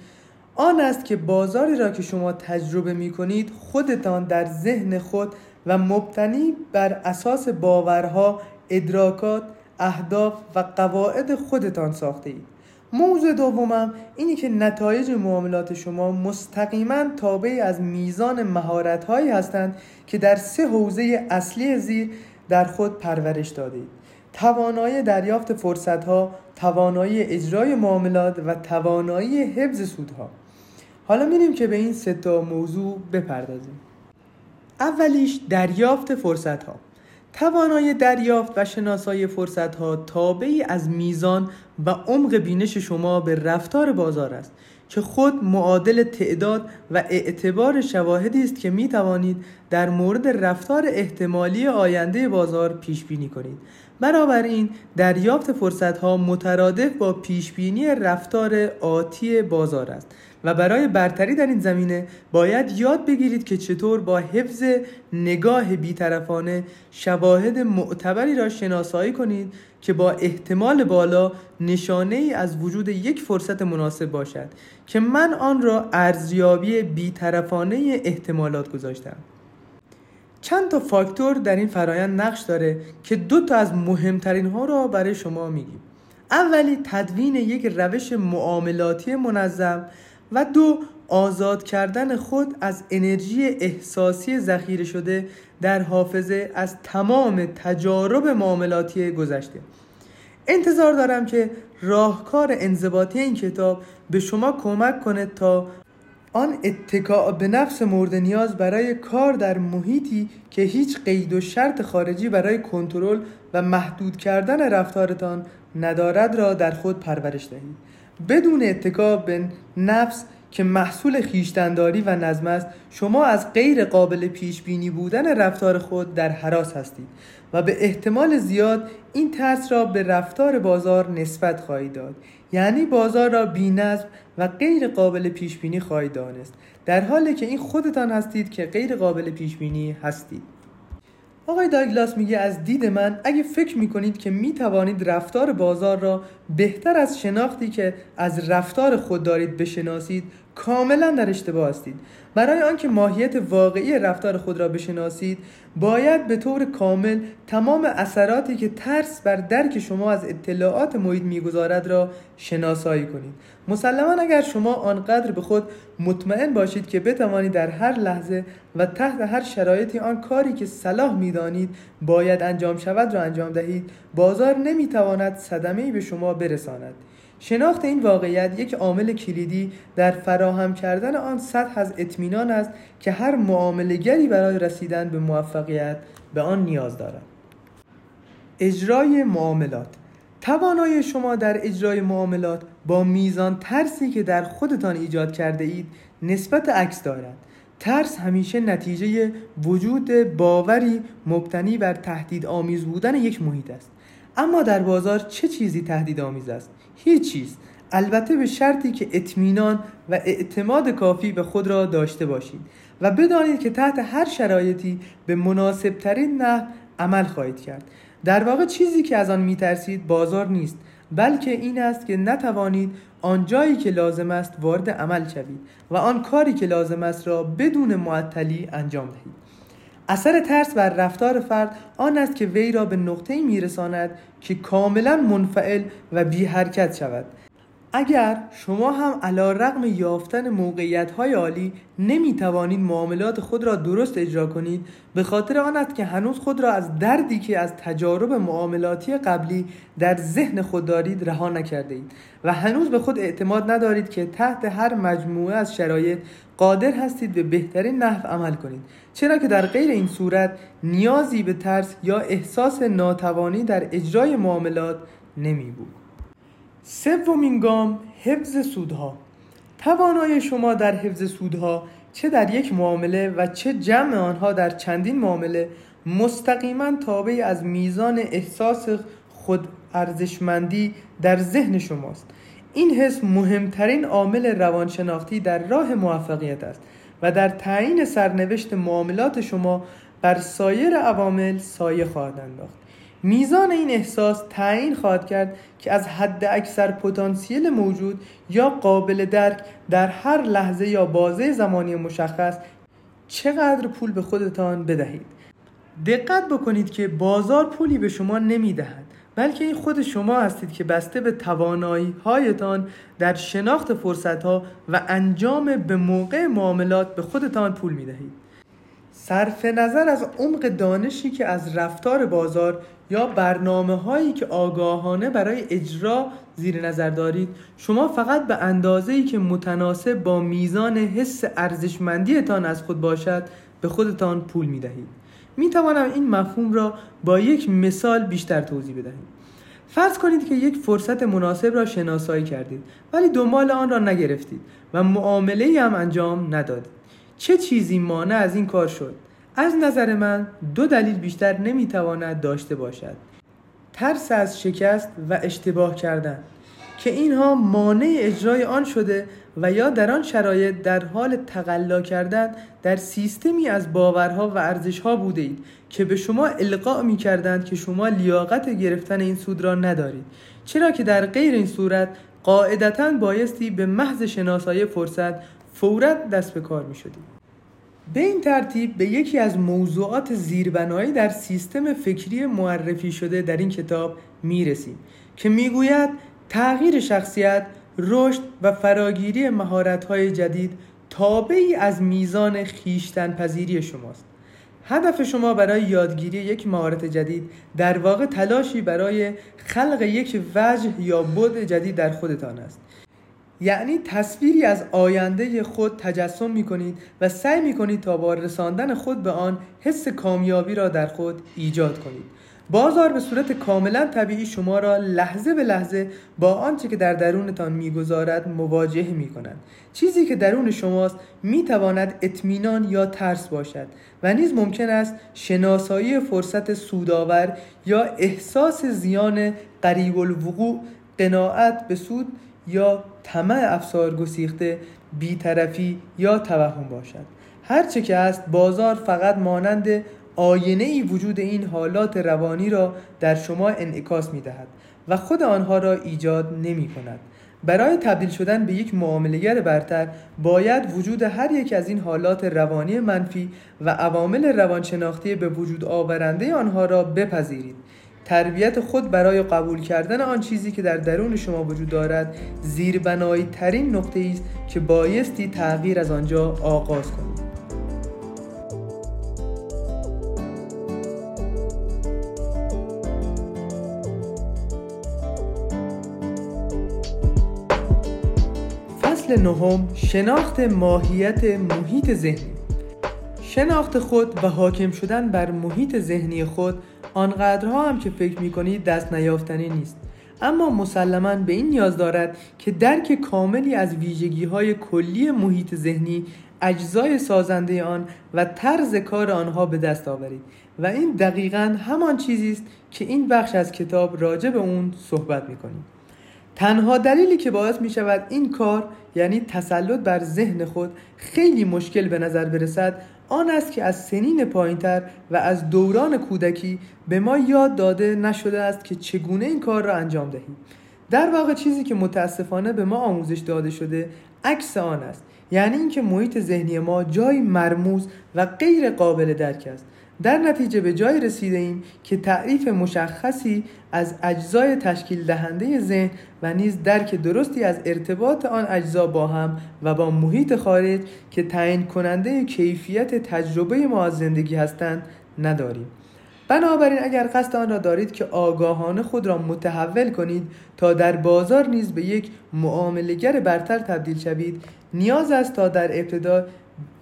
Speaker 1: آن است که بازاری را که شما تجربه می کنید خودتان در ذهن خود و مبتنی بر اساس باورها، ادراکات، اهداف و قواعد خودتان ساخته اید. موضوع دومم اینی که نتایج معاملات شما مستقیما تابع از میزان مهارت هایی هستند که در سه حوزه اصلی زیر در خود پرورش دادید. توانایی دریافت فرصت ها، توانایی اجرای معاملات و توانایی حفظ سودها. حالا میریم که به این سه تا موضوع بپردازیم. اولیش دریافت فرصت ها. توانایی دریافت و شناسایی فرصت ها تابعی از میزان و عمق بینش شما به رفتار بازار است که خود معادل تعداد و اعتبار شواهدی است که می توانید در مورد رفتار احتمالی آینده بازار پیش بینی کنید بنابراین دریافت فرصت ها مترادف با پیش بینی رفتار آتی بازار است و برای برتری در این زمینه باید یاد بگیرید که چطور با حفظ نگاه بیطرفانه شواهد معتبری را شناسایی کنید که با احتمال بالا نشانه ای از وجود یک فرصت مناسب باشد که من آن را ارزیابی بیطرفانه احتمالات گذاشتم. چند تا فاکتور در این فرایند نقش داره که دو تا از مهمترین ها را برای شما میگیم. اولی تدوین یک روش معاملاتی منظم و دو آزاد کردن خود از انرژی احساسی ذخیره شده در حافظه از تمام تجارب معاملاتی گذشته. انتظار دارم که راهکار انضباطی این کتاب به شما کمک کنه تا آن اتکاع به نفس مورد نیاز برای کار در محیطی که هیچ قید و شرط خارجی برای کنترل و محدود کردن رفتارتان ندارد را در خود پرورش دهید. بدون اتکاع به نفس که محصول خیشتنداری و نظم است شما از غیر قابل پیش بینی بودن رفتار خود در حراس هستید و به احتمال زیاد این ترس را به رفتار بازار نسبت خواهید داد. یعنی بازار را بینظم و غیر قابل پیش بینی خواهید دانست. در حالی که این خودتان هستید که غیر قابل پیش بینی هستید. آقای داگلاس میگه از دید من اگه فکر می‌کنید که می‌توانید رفتار بازار را بهتر از شناختی که از رفتار خود دارید بشناسید کاملا در اشتباه هستید. برای آنکه ماهیت واقعی رفتار خود را بشناسید باید به طور کامل تمام اثراتی که ترس بر درک شما از اطلاعات محیط می‌گذارد را شناسایی کنید. مسلما اگر شما آنقدر به خود مطمئن باشید که بتوانید در هر لحظه و تحت هر شرایطی آن کاری که صلاح می‌دانید باید انجام شود را انجام دهید بازار نمی‌تواند صدمه به شما برساند. شناخت این واقعیت یک عامل کلیدی در فراهم کردن آن سطح از اطمینان است که هر معاملگری برای رسیدن به موفقیت به آن نیاز دارد. اجرای معاملات. توانایی شما در اجرای معاملات با میزان ترسی که در خودتان ایجاد کرده اید نسبت عکس دارد. ترس همیشه نتیجه وجود باوری مبتنی بر تهدید آمیز بودن یک محیط است. اما در بازار چه چیزی تهدید آمیز است؟ هیچ چیز. البته به شرطی که اطمینان و اعتماد کافی به خود را داشته باشید و بدانید که تحت هر شرایطی به مناسب ترین نحو عمل خواهید کرد. در واقع چیزی که از آن میترسید بازار نیست بلکه این است که نتوانید آن جایی که لازم است وارد عمل شوید و آن کاری که لازم است را بدون معطلی انجام دهید. اثر ترس بر رفتار فرد آن است که وی را به نقطه‌ای میرساند که کاملا منفعل و بی حرکت شود. اگر شما هم علا رقم یافتن موقعیت های عالی نمی توانید معاملات خود را درست اجرا کنید به خاطر آن است که هنوز خود را از دردی که از تجارب معاملاتی قبلی در ذهن خود دارید رها نکرده اید و هنوز به خود اعتماد ندارید که تحت هر مجموعه از شرایط قادر هستید به بهترین نحو عمل کنید. چرا که در غیر این صورت نیازی به ترس یا احساس ناتوانی در اجرای معاملات نمی بود سومین گام حفظ سودها. توانای شما در حفظ سودها چه در یک معامله و چه جمع آنها در چندین معامله مستقیما تابع از میزان احساس خود ارزشمندی در ذهن شماست. این حس مهمترین عامل روانشناختی در راه موفقیت است و در تعیین سرنوشت معاملات شما بر سایر عوامل سایه خواهد انداخت. میزان این احساس تعیین خواهد کرد که از حد اکثر پتانسیل موجود یا قابل درک در هر لحظه یا بازه زمانی مشخص چقدر پول به خودتان بدهید. دقت بکنید که بازار پولی به شما نمی‌دهد. بلکه این خود شما هستید که بسته به توانایی هایتان در شناخت فرصت ها و انجام به موقع معاملات به خودتان پول می دهید. صرف نظر از عمق دانشی که از رفتار بازار یا برنامه هایی که آگاهانه برای اجرا زیر نظر دارید شما فقط به اندازه ای که متناسب با میزان حس ارزشمندیتان از خود باشد به خودتان پول می دهید می توانم این مفهوم را با یک مثال بیشتر توضیح بدهم. فرض کنید که یک فرصت مناسب را شناسایی کردید ولی دنبال آن را نگرفتید و معامله هم انجام ندادید. چه چیزی مانع از این کار شد؟ از نظر من دو دلیل بیشتر نمی‌تواند داشته باشد. ترس از شکست و اشتباه کردن که اینها مانع اجرای آن شده و یا در آن شرایط در حال تقلا کردن در سیستمی از باورها و ارزشها بوده اید که به شما القا می کردند که شما لیاقت گرفتن این سود را ندارید. چرا که در غیر این صورت قاعدتا بایستی به محض شناسایی فرصت فورا دست به کار می شدید به این ترتیب به یکی از موضوعات زیربنایی در سیستم فکری معرفی شده در این کتاب می رسیم که می‌گوید تغییر شخصیت، رشد و فراگیری مهارت‌های جدید تابعی از میزان خیشتن پذیری شماست. هدف شما برای یادگیری یک مهارت جدید در واقع تلاشی برای خلق یک وجه یا بود جدید در خودتان است یعنی تصویری از آینده خود تجسم می کنید و سعی می کنید تا با رساندن خود به آن حس کامیابی را در خود ایجاد کنید بازار به صورت کاملا طبیعی شما را لحظه به لحظه با آنچه که در درونتان می‌گذارد مواجهه می کند چیزی که درون شماست می تواند اطمینان یا ترس باشد و نیز ممکن است شناسایی فرصت سودآور یا احساس زیان قریب الوقوع قناعت به سود یا طمع افسار گسیخته بیطرفی یا توهم باشد. هرچه که است بازار فقط مانند آینه ای وجود این حالات روانی را در شما انعکاس می دهد و خود آنها را ایجاد نمی کند برای تبدیل شدن به یک معاملگر برتر باید وجود هر یک از این حالات روانی منفی و عوامل روانشناختی به وجود آورنده آنها را بپذیرید. تربیت خود برای قبول کردن آن چیزی که در درون شما وجود دارد زیربنایی ترین نقطه است که بایستی تغییر از آنجا آغاز کنید نهم شناخت ماهیت محیط ذهنی. شناخت خود و حاکم شدن بر محیط ذهنی خود آنقدرها هم که فکر می کنید دست نیافتنی نیست. اما مسلما به این نیاز دارد که درک کاملی از ویژگی های کلی محیط ذهنی اجزای سازنده آن و طرز کار آنها به دست آورید و این دقیقا همان چیزی است که این بخش از کتاب راجع به اون صحبت می‌کنیم. تنها دلیلی که باعث می شود این کار یعنی تسلط بر ذهن خود خیلی مشکل به نظر برسد آن است که از سنین پایینتر و از دوران کودکی به ما یاد داده نشده است که چگونه این کار را انجام دهیم. در واقع چیزی که متاسفانه به ما آموزش داده شده عکس آن است یعنی اینکه محیط ذهنی ما جای مرموز و غیر قابل درک است. در نتیجه به جای رسیده ایم که تعریف مشخصی از اجزای تشکیل دهنده ذهن و نیز درک درستی از ارتباط آن اجزا با هم و با محیط خارج که تعیین کننده کیفیت تجربه ما از زندگی هستند نداریم. بنابراین اگر قصد آن را دارید که آگاهانه خود را متحول کنید تا در بازار نیز به یک معاملگر برتر تبدیل شوید نیاز است تا در ابتدا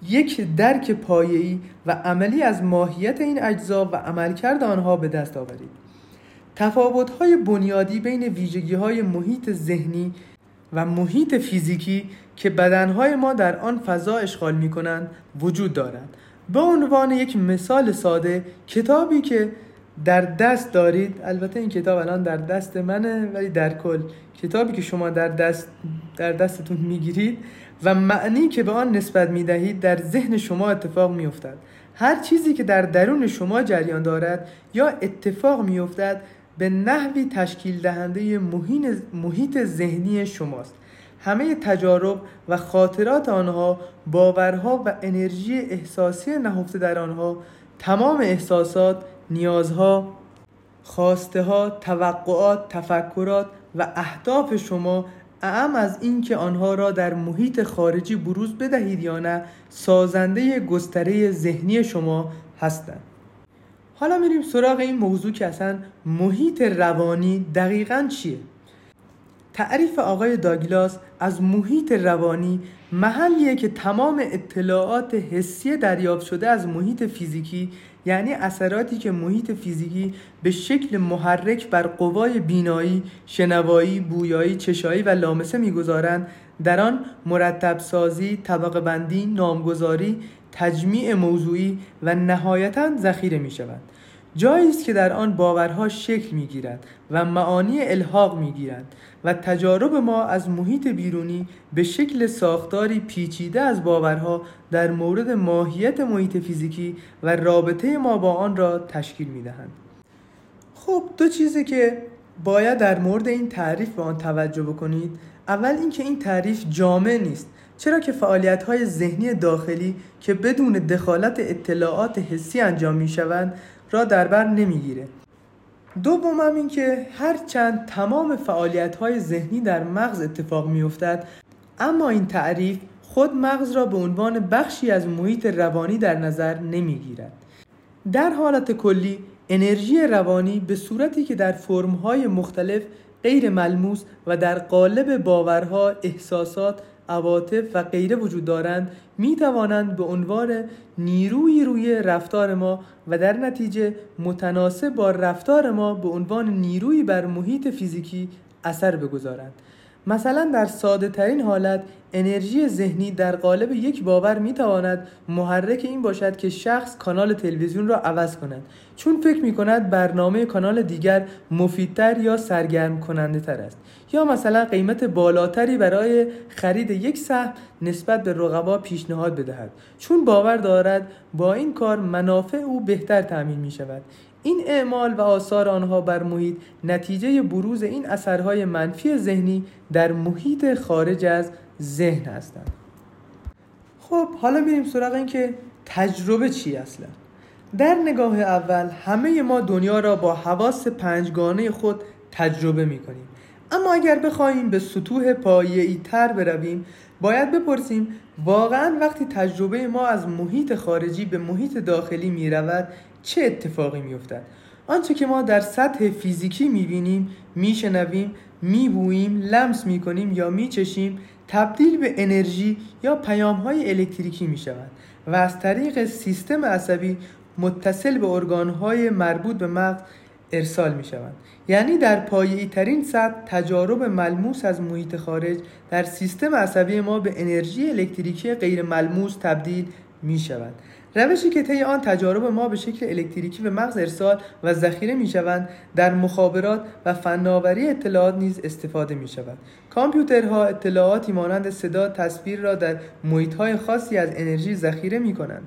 Speaker 1: یک درک پایه‌ای و عملی از ماهیت این اجزا و عملکرد آنها به دست آورید. تفاوت‌های بنیادی بین ویژگی‌های محیط ذهنی و محیط فیزیکی که بدنهای ما در آن فضا اشغال می کنند وجود دارند به عنوان یک مثال ساده کتابی که در دست دارید البته این کتاب الان در دست منه ولی در کل کتابی که شما در دست در دستتون می‌گیرید و معنی که به آن نسبت می دهید در ذهن شما اتفاق می افتد. هر چیزی که در درون شما جریان دارد یا اتفاق می افتد به نحوی تشکیل دهنده محیط ذهنی شماست همه تجارب و خاطرات آنها باورها و انرژی احساسی نهفته در آنها تمام احساسات نیازها خواسته ها توقعات تفکرات و اهداف شما اعم از اینکه آنها را در محیط خارجی بروز بدهید یا نه سازنده گستره ذهنی شما هستند. حالا میریم سراغ این موضوع که اصلا محیط روانی دقیقا چیه؟ تعریف آقای داگلاس از محیط روانی محلیه که تمام اطلاعات حسی دریافت شده از محیط فیزیکی یعنی اثراتی که محیط فیزیکی به شکل محرک بر قوای بینایی، شنوایی، بویایی، چشایی و لامسه می‌گذارند در آن مرتب سازی، طبقه بندی، نامگذاری، تجمیع موضوعی و نهایتا ذخیره می شوند. جایی است که در آن باورها شکل می گیرند و معانی الحاق می گیرند و تجارب ما از محیط بیرونی به شکل ساختاری پیچیده از باورها در مورد ماهیت محیط فیزیکی و رابطه ما با آن را تشکیل می دهند. خب دو چیزی که باید در مورد این تعریف به آن توجه بکنید اول اینکه این تعریف جامع نیست چرا که فعالیت های ذهنی داخلی که بدون دخالت اطلاعات حسی انجام می شوند را در بر نمی‌گیره. دوم هم این که هرچند تمام فعالیت های ذهنی در مغز اتفاق میافتد اما این تعریف خود مغز را به عنوان بخشی از محیط روانی در نظر نمی‌گیرد. در حالت کلی انرژی روانی به صورتی که در فرمهای مختلف غیر ملموس و در قالب باورها، احساسات عواطف و غیره وجود دارند می توانند به عنوان نیروی روی رفتار ما و در نتیجه متناسب با رفتار ما به عنوان نیروی بر محیط فیزیکی اثر بگذارند. مثلا در ساده ترین حالت انرژی ذهنی در قالب یک باور می تواند محرک این باشد که شخص کانال تلویزیون را عوض کند. چون فکر می کند برنامه کانال دیگر مفیدتر یا سرگرم کننده تر است. یا مثلا قیمت بالاتری برای خرید یک سهم نسبت به رقبا پیشنهاد بدهد. چون باور دارد با این کار منافع او بهتر تأمین می شود این اعمال و آثار آنها بر محیط نتیجه بروز این اثرهای منفی ذهنی در محیط خارج از ذهن هستند. خب حالا میریم سراغ این که تجربه چی اصلا؟ در نگاه اول همه ما دنیا را با حواس پنجگانه خود تجربه می کنیم اما اگر بخواهیم به سطوح پایه‌ای تر برویم باید بپرسیم واقعا وقتی تجربه ما از محیط خارجی به محیط داخلی می رود چه اتفاقی می افتد آنچه که ما در سطح فیزیکی می بینیم می شنویم می بوییم لمس می کنیم یا می چشیم تبدیل به انرژی یا پیام های الکتریکی می شود و از طریق سیستم عصبی متصل به ارگان های مربوط به مغز ارسال می شوند یعنی در پایه‌ای ترین سطح تجارب ملموس از محیط خارج در سیستم عصبی ما به انرژی الکتریکی غیر ملموس تبدیل می شود روشی که طی آن تجارب ما به شکل الکتریکی به مغز ارسال و ذخیره می شوند در مخابرات و فناوری اطلاعات نیز استفاده می شود کامپیوترها اطلاعاتی مانند صدا تصویر را در محیط خاصی از انرژی ذخیره می کنند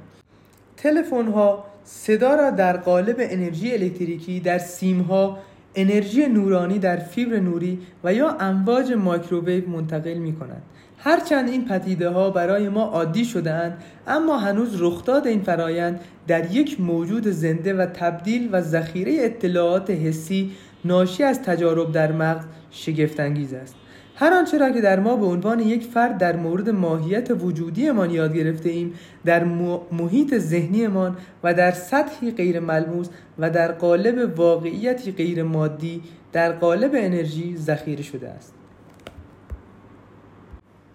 Speaker 1: تلفن ها صدا را در قالب انرژی الکتریکی در سیم ها انرژی نورانی در فیبر نوری و یا امواج مایکروویو منتقل می کنند هرچند این پدیده ها برای ما عادی شدهاند اما هنوز رخداد این فرایند در یک موجود زنده و تبدیل و ذخیره اطلاعات حسی ناشی از تجارب در مغز شگفتانگیز است. هر آنچه را که در ما به عنوان یک فرد در مورد ماهیت وجودیمان یاد گرفته ایم در محیط ذهنیمان و در سطحی غیر ملموس و در قالب واقعیتی غیر مادی در قالب انرژی ذخیره شده است.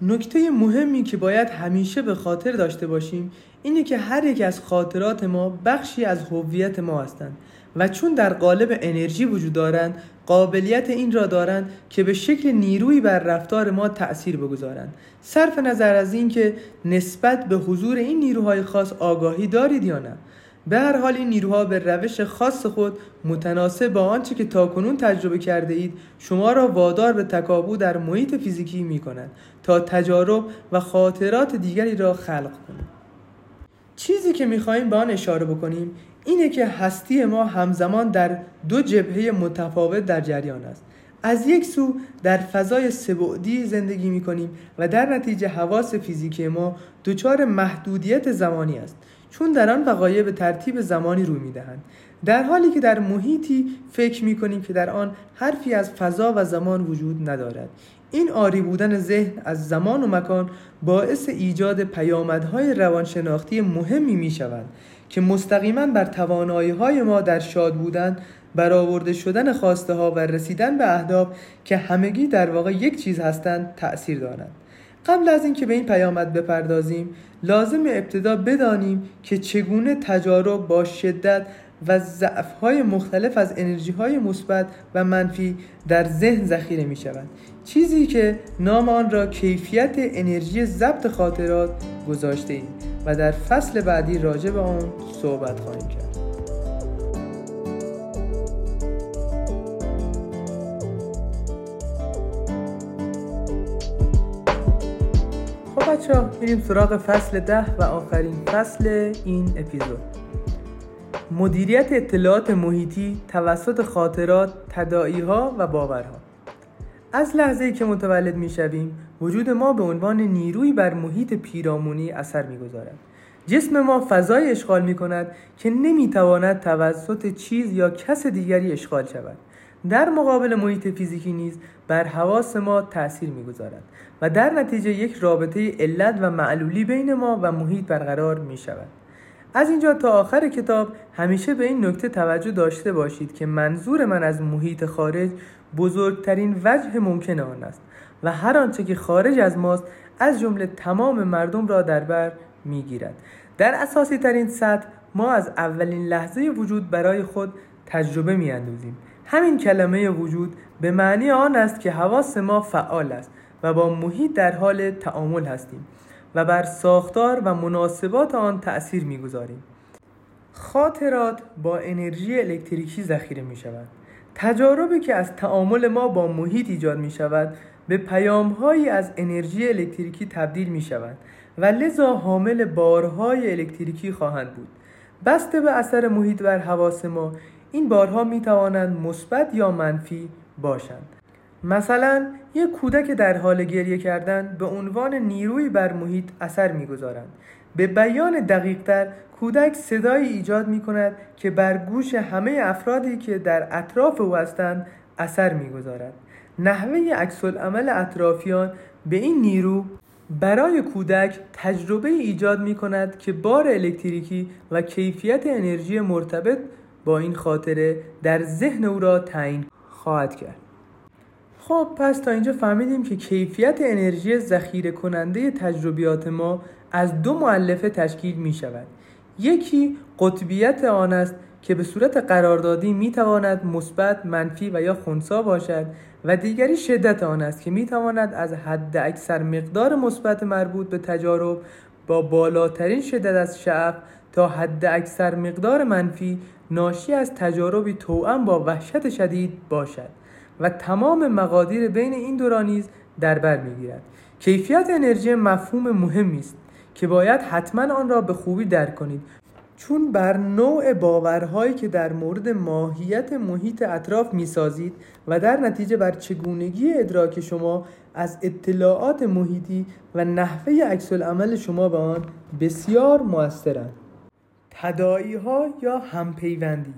Speaker 1: نکته مهمی که باید همیشه به خاطر داشته باشیم اینه که هر یک از خاطرات ما بخشی از هویت ما هستند و چون در قالب انرژی وجود دارند قابلیت این را دارند که به شکل نیروی بر رفتار ما تأثیر بگذارند. صرف نظر از اینکه نسبت به حضور این نیروهای خاص آگاهی دارید یا نه. به هر حال این نیروها به روش خاص خود متناسب با آنچه که تاکنون تجربه کرده اید شما را وادار به تکابو در محیط فیزیکی می کنند تا تجارب و خاطرات دیگری را خلق کنند. چیزی که می‌خواهیم به آن اشاره بکنیم اینه که هستی ما همزمان در دو جبهه متفاوت در جریان است. از یک سو در فضای سبعدی زندگی می کنیم و در نتیجه حواس فیزیکی ما دچار محدودیت زمانی است. چون در آن وقایع به ترتیب زمانی روی می‌دهند. در حالی که در محیطی فکر می کنیم که در آن حرفی از فضا و زمان وجود ندارد. این آری بودن ذهن از زمان و مکان باعث ایجاد پیامدهای روانشناختی مهمی می شود که مستقیما بر توانایی های ما در شاد بودن برآورده شدن خواسته ها و رسیدن به اهداف که همگی در واقع یک چیز هستند تأثیر دارند. قبل از اینکه به این پیامد بپردازیم لازم ابتدا بدانیم که چگونه تجارب با شدت و ضعف‌های مختلف از انرژی‌های مثبت و منفی در ذهن ذخیره می‌شوند. چیزی که نام آن را کیفیت انرژی ضبط خاطرات گذاشته ایم و در فصل بعدی راجع به آن صحبت خواهیم کرد. خب بچه ها میریم سراغ فصل ده و آخرین فصل این اپیزود مدیریت اطلاعات محیطی توسط خاطرات، تدائی ها و باورها از لحظه که متولد می شویم وجود ما به عنوان نیروی بر محیط پیرامونی اثر می گذارد. جسم ما فضای اشغال می کند که نمی تواند توسط چیز یا کس دیگری اشغال شود. در مقابل محیط فیزیکی نیز بر حواس ما تأثیر می‌گذارد و در نتیجه یک رابطه علت و معلولی بین ما و محیط برقرار می شود. از اینجا تا آخر کتاب همیشه به این نکته توجه داشته باشید که منظور من از محیط خارج بزرگترین وجه ممکن آن است و هر آنچه که خارج از ماست از جمله تمام مردم را در بر می‌گیرد در اساسی ترین سطح ما از اولین لحظه وجود برای خود تجربه می اندازیم. همین کلمه وجود به معنی آن است که حواس ما فعال است و با محیط در حال تعامل هستیم و بر ساختار و مناسبات آن تأثیر می‌گذاریم. خاطرات با انرژی الکتریکی ذخیره می شود تجاربی که از تعامل ما با محیط ایجاد می شود به پیامهایی از انرژی الکتریکی تبدیل می شود و لذا حامل بارهای الکتریکی خواهند بود. بسته به اثر محیط بر حواس ما این بارها می توانند مثبت یا منفی باشند. مثلا یک کودک در حال گریه کردن به عنوان نیروی بر محیط اثر می‌گذارند. به بیان دقیقتر کودک صدایی ایجاد می کند که بر گوش همه افرادی که در اطراف او هستند اثر می‌گذارد. نحوه عکس عمل اطرافیان به این نیرو برای کودک تجربه ایجاد می کند که بار الکتریکی و کیفیت انرژی مرتبط با این خاطره در ذهن او را تعیین خواهد کرد. خب پس تا اینجا فهمیدیم که کیفیت انرژی ذخیره کننده تجربیات ما از دو معلفه تشکیل می شود یکی قطبیت آن است که به صورت قراردادی می‌تواند مثبت منفی و یا خونسا باشد و دیگری شدت آن است که می‌تواند از حد اکثر مقدار مثبت مربوط به تجارب با بالاترین شدت از شعف تا حد اکثر مقدار منفی ناشی از تجاربی توأم با وحشت شدید باشد و تمام مقادیر بین این دو نیز در بر می‌گیرد. کیفیت انرژی مفهوم مهمی است که باید حتما آن را به خوبی درک کنید. چون بر نوع باورهایی که در مورد ماهیت محیط اطراف می‌سازید و در نتیجه بر چگونگی ادراک شما از اطلاعات محیطی و نحوه عکس عمل شما به آن بسیار موثرند. تدائی ها یا همپیوندی؟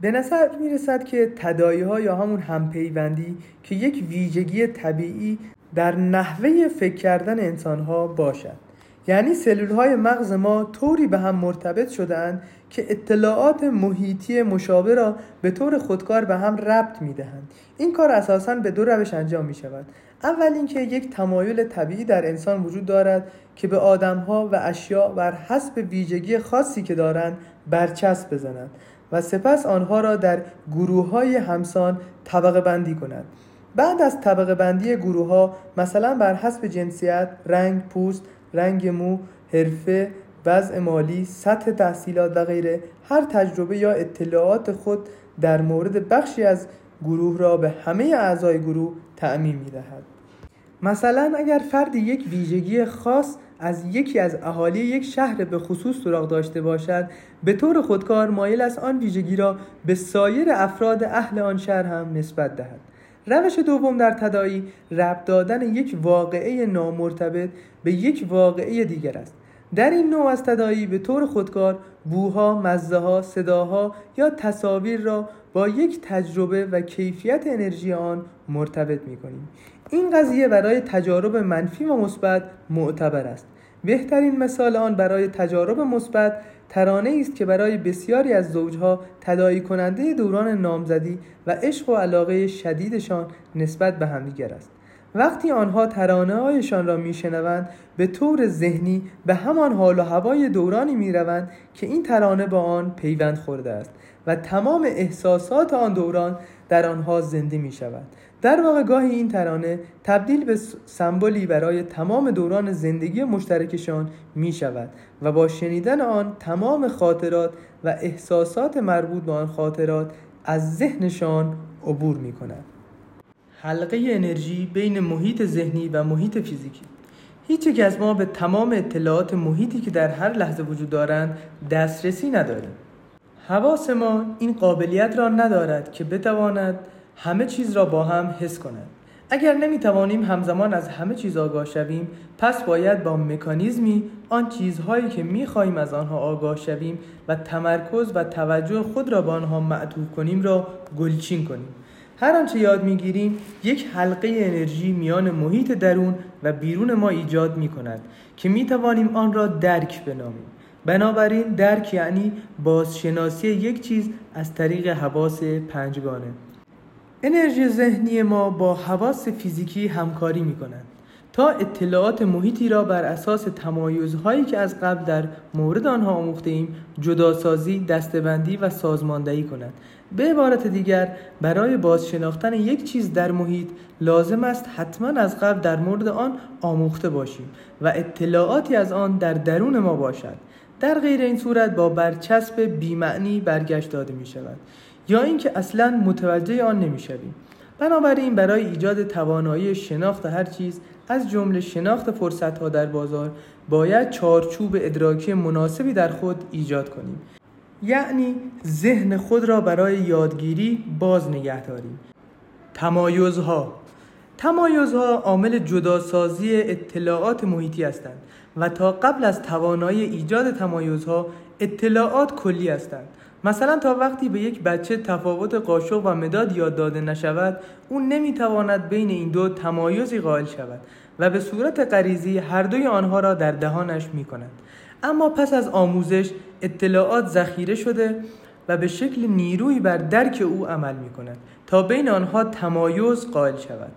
Speaker 1: به نظر می رسد که تدائی ها یا همون همپیوندی که یک ویژگی طبیعی در نحوه فکر کردن انسان ها باشد. یعنی سلول های مغز ما طوری به هم مرتبط شدهاند که اطلاعات محیطی مشابه را به طور خودکار به هم ربط می دهند. این کار اساسا به دو روش انجام می شود. اول اینکه یک تمایل طبیعی در انسان وجود دارد که به ها و اشیاء بر حسب ویژگی خاصی که دارند برچسب بزنند و سپس آنها را در گروه های همسان طبقه بندی کنند. بعد از طبقه بندی گروه ها مثلا بر حسب جنسیت، رنگ، پوست رنگ مو، حرفه، وضع مالی، سطح تحصیلات و غیره هر تجربه یا اطلاعات خود در مورد بخشی از گروه را به همه اعضای گروه تعمیم می دهد. مثلا اگر فرد یک ویژگی خاص از یکی از اهالی یک شهر به خصوص سراغ داشته باشد به طور خودکار مایل از آن ویژگی را به سایر افراد اهل آن شهر هم نسبت دهد روش دوم در تدایی ربط دادن یک واقعه نامرتبط به یک واقعه دیگر است در این نوع از تدایی به طور خودکار بوها، مزه ها، صداها یا تصاویر را با یک تجربه و کیفیت انرژی آن مرتبط می کنیم. این قضیه برای تجارب منفی و مثبت معتبر است. بهترین مثال آن برای تجارب مثبت ترانه است که برای بسیاری از زوجها تدایی کننده دوران نامزدی و عشق و علاقه شدیدشان نسبت به همدیگر است. وقتی آنها ترانه هایشان را میشنوند به طور ذهنی به همان حال و هوای دورانی می‌روند که این ترانه با آن پیوند خورده است و تمام احساسات آن دوران در آنها زنده می شود در واقع گاهی این ترانه تبدیل به سمبولی برای تمام دوران زندگی مشترکشان می شود و با شنیدن آن تمام خاطرات و احساسات مربوط به آن خاطرات از ذهنشان عبور می کند. حلقه انرژی بین محیط ذهنی و محیط فیزیکی هیچ یک از ما به تمام اطلاعات محیطی که در هر لحظه وجود دارند دسترسی نداریم حواس ما این قابلیت را ندارد که بتواند همه چیز را با هم حس کند اگر نمی‌توانیم همزمان از همه چیز آگاه شویم پس باید با مکانیزمی آن چیزهایی که می‌خواهیم از آنها آگاه شویم و تمرکز و توجه خود را به آنها معطوف کنیم را گلچین کنیم. هر آنچه یاد می‌گیریم یک حلقه انرژی میان محیط درون و بیرون ما ایجاد می کند که می توانیم آن را درک بنامیم. بنابراین درک یعنی بازشناسی یک چیز از طریق حواس پنجگانه. انرژی ذهنی ما با حواس فیزیکی همکاری می کنند تا اطلاعات محیطی را بر اساس تمایزهایی که از قبل در مورد آنها آموخته ایم جداسازی، دستبندی و سازماندهی کنند به عبارت دیگر برای بازشناختن یک چیز در محیط لازم است حتما از قبل در مورد آن آموخته باشیم و اطلاعاتی از آن در درون ما باشد. در غیر این صورت با برچسب بیمعنی برگشت داده می شود یا اینکه اصلا متوجه آن نمی‌شویم. بنابراین برای ایجاد توانایی شناخت هر چیز از جمله شناخت فرصت ها در بازار باید چارچوب ادراکی مناسبی در خود ایجاد کنیم. یعنی ذهن خود را برای یادگیری باز نگه داریم. تمایزها. تمایزها عامل جداسازی اطلاعات محیطی هستند و تا قبل از توانایی ایجاد تمایزها اطلاعات کلی هستند. مثلا تا وقتی به یک بچه تفاوت قاشق و مداد یاد داده نشود او نمی‌تواند بین این دو تمایزی قائل شود و به صورت غریزی هر دوی آنها را در دهانش می کند اما پس از آموزش اطلاعات ذخیره شده و به شکل نیروی بر درک او عمل می کند تا بین آنها تمایز قائل شود.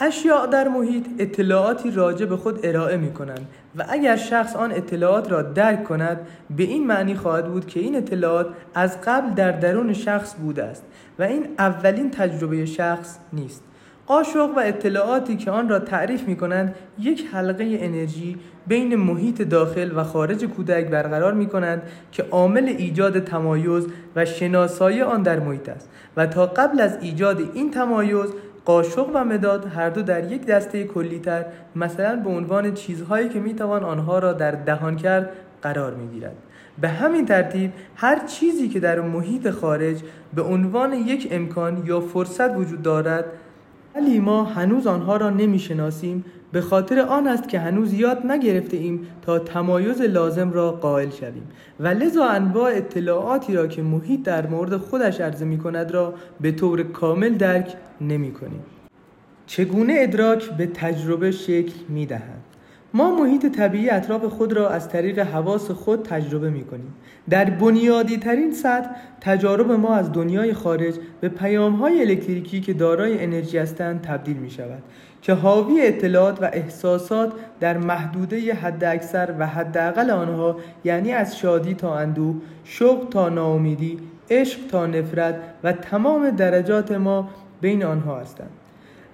Speaker 1: اشیاء در محیط اطلاعاتی راجع به خود ارائه می کنند و اگر شخص آن اطلاعات را درک کند به این معنی خواهد بود که این اطلاعات از قبل در درون شخص بوده است و این اولین تجربه شخص نیست. قاشق و اطلاعاتی که آن را تعریف می کنند یک حلقه انرژی بین محیط داخل و خارج کودک برقرار می کنند که عامل ایجاد تمایز و شناسایی آن در محیط است و تا قبل از ایجاد این تمایز قاشق و مداد هر دو در یک دسته کلیتر مثلا به عنوان چیزهایی که می‌توان آنها را در دهان کرد قرار می‌گیرد. به همین ترتیب هر چیزی که در محیط خارج به عنوان یک امکان یا فرصت وجود دارد ولی ما هنوز آنها را نمی‌شناسیم به خاطر آن است که هنوز یاد نگرفته ایم تا تمایز لازم را قائل شویم و لذا انواع اطلاعاتی را که محیط در مورد خودش عرضه می کند را به طور کامل درک نمی کنیم. چگونه ادراک به تجربه شکل می دهد؟ ما محیط طبیعی اطراف خود را از طریق حواس خود تجربه می کنیم. در بنیادی ترین سطح تجارب ما از دنیای خارج به پیام های الکتریکی که دارای انرژی هستند تبدیل می شود که حاوی اطلاعات و احساسات در محدوده حد اکثر و حداقل آنها یعنی از شادی تا اندوه، شوق تا ناامیدی، عشق تا نفرت و تمام درجات ما بین آنها هستند.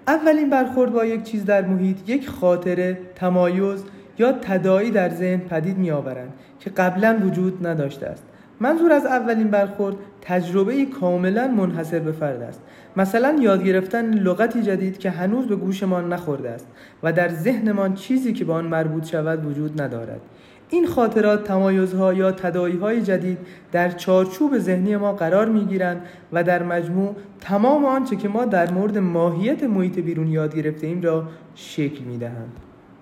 Speaker 1: اولین برخورد با یک چیز در محیط یک خاطره، تمایز یا تدایی در ذهن پدید می آورند که قبلا وجود نداشته است. منظور از اولین برخورد تجربه کاملا منحصر به فرد است مثلا یاد گرفتن لغتی جدید که هنوز به گوشمان نخورده است و در ذهنمان چیزی که به آن مربوط شود وجود ندارد این خاطرات تمایزها یا تداعیهای جدید در چارچوب ذهنی ما قرار می گیرند و در مجموع تمام آنچه که ما در مورد ماهیت محیط بیرون یاد گرفته ایم را شکل می دهند.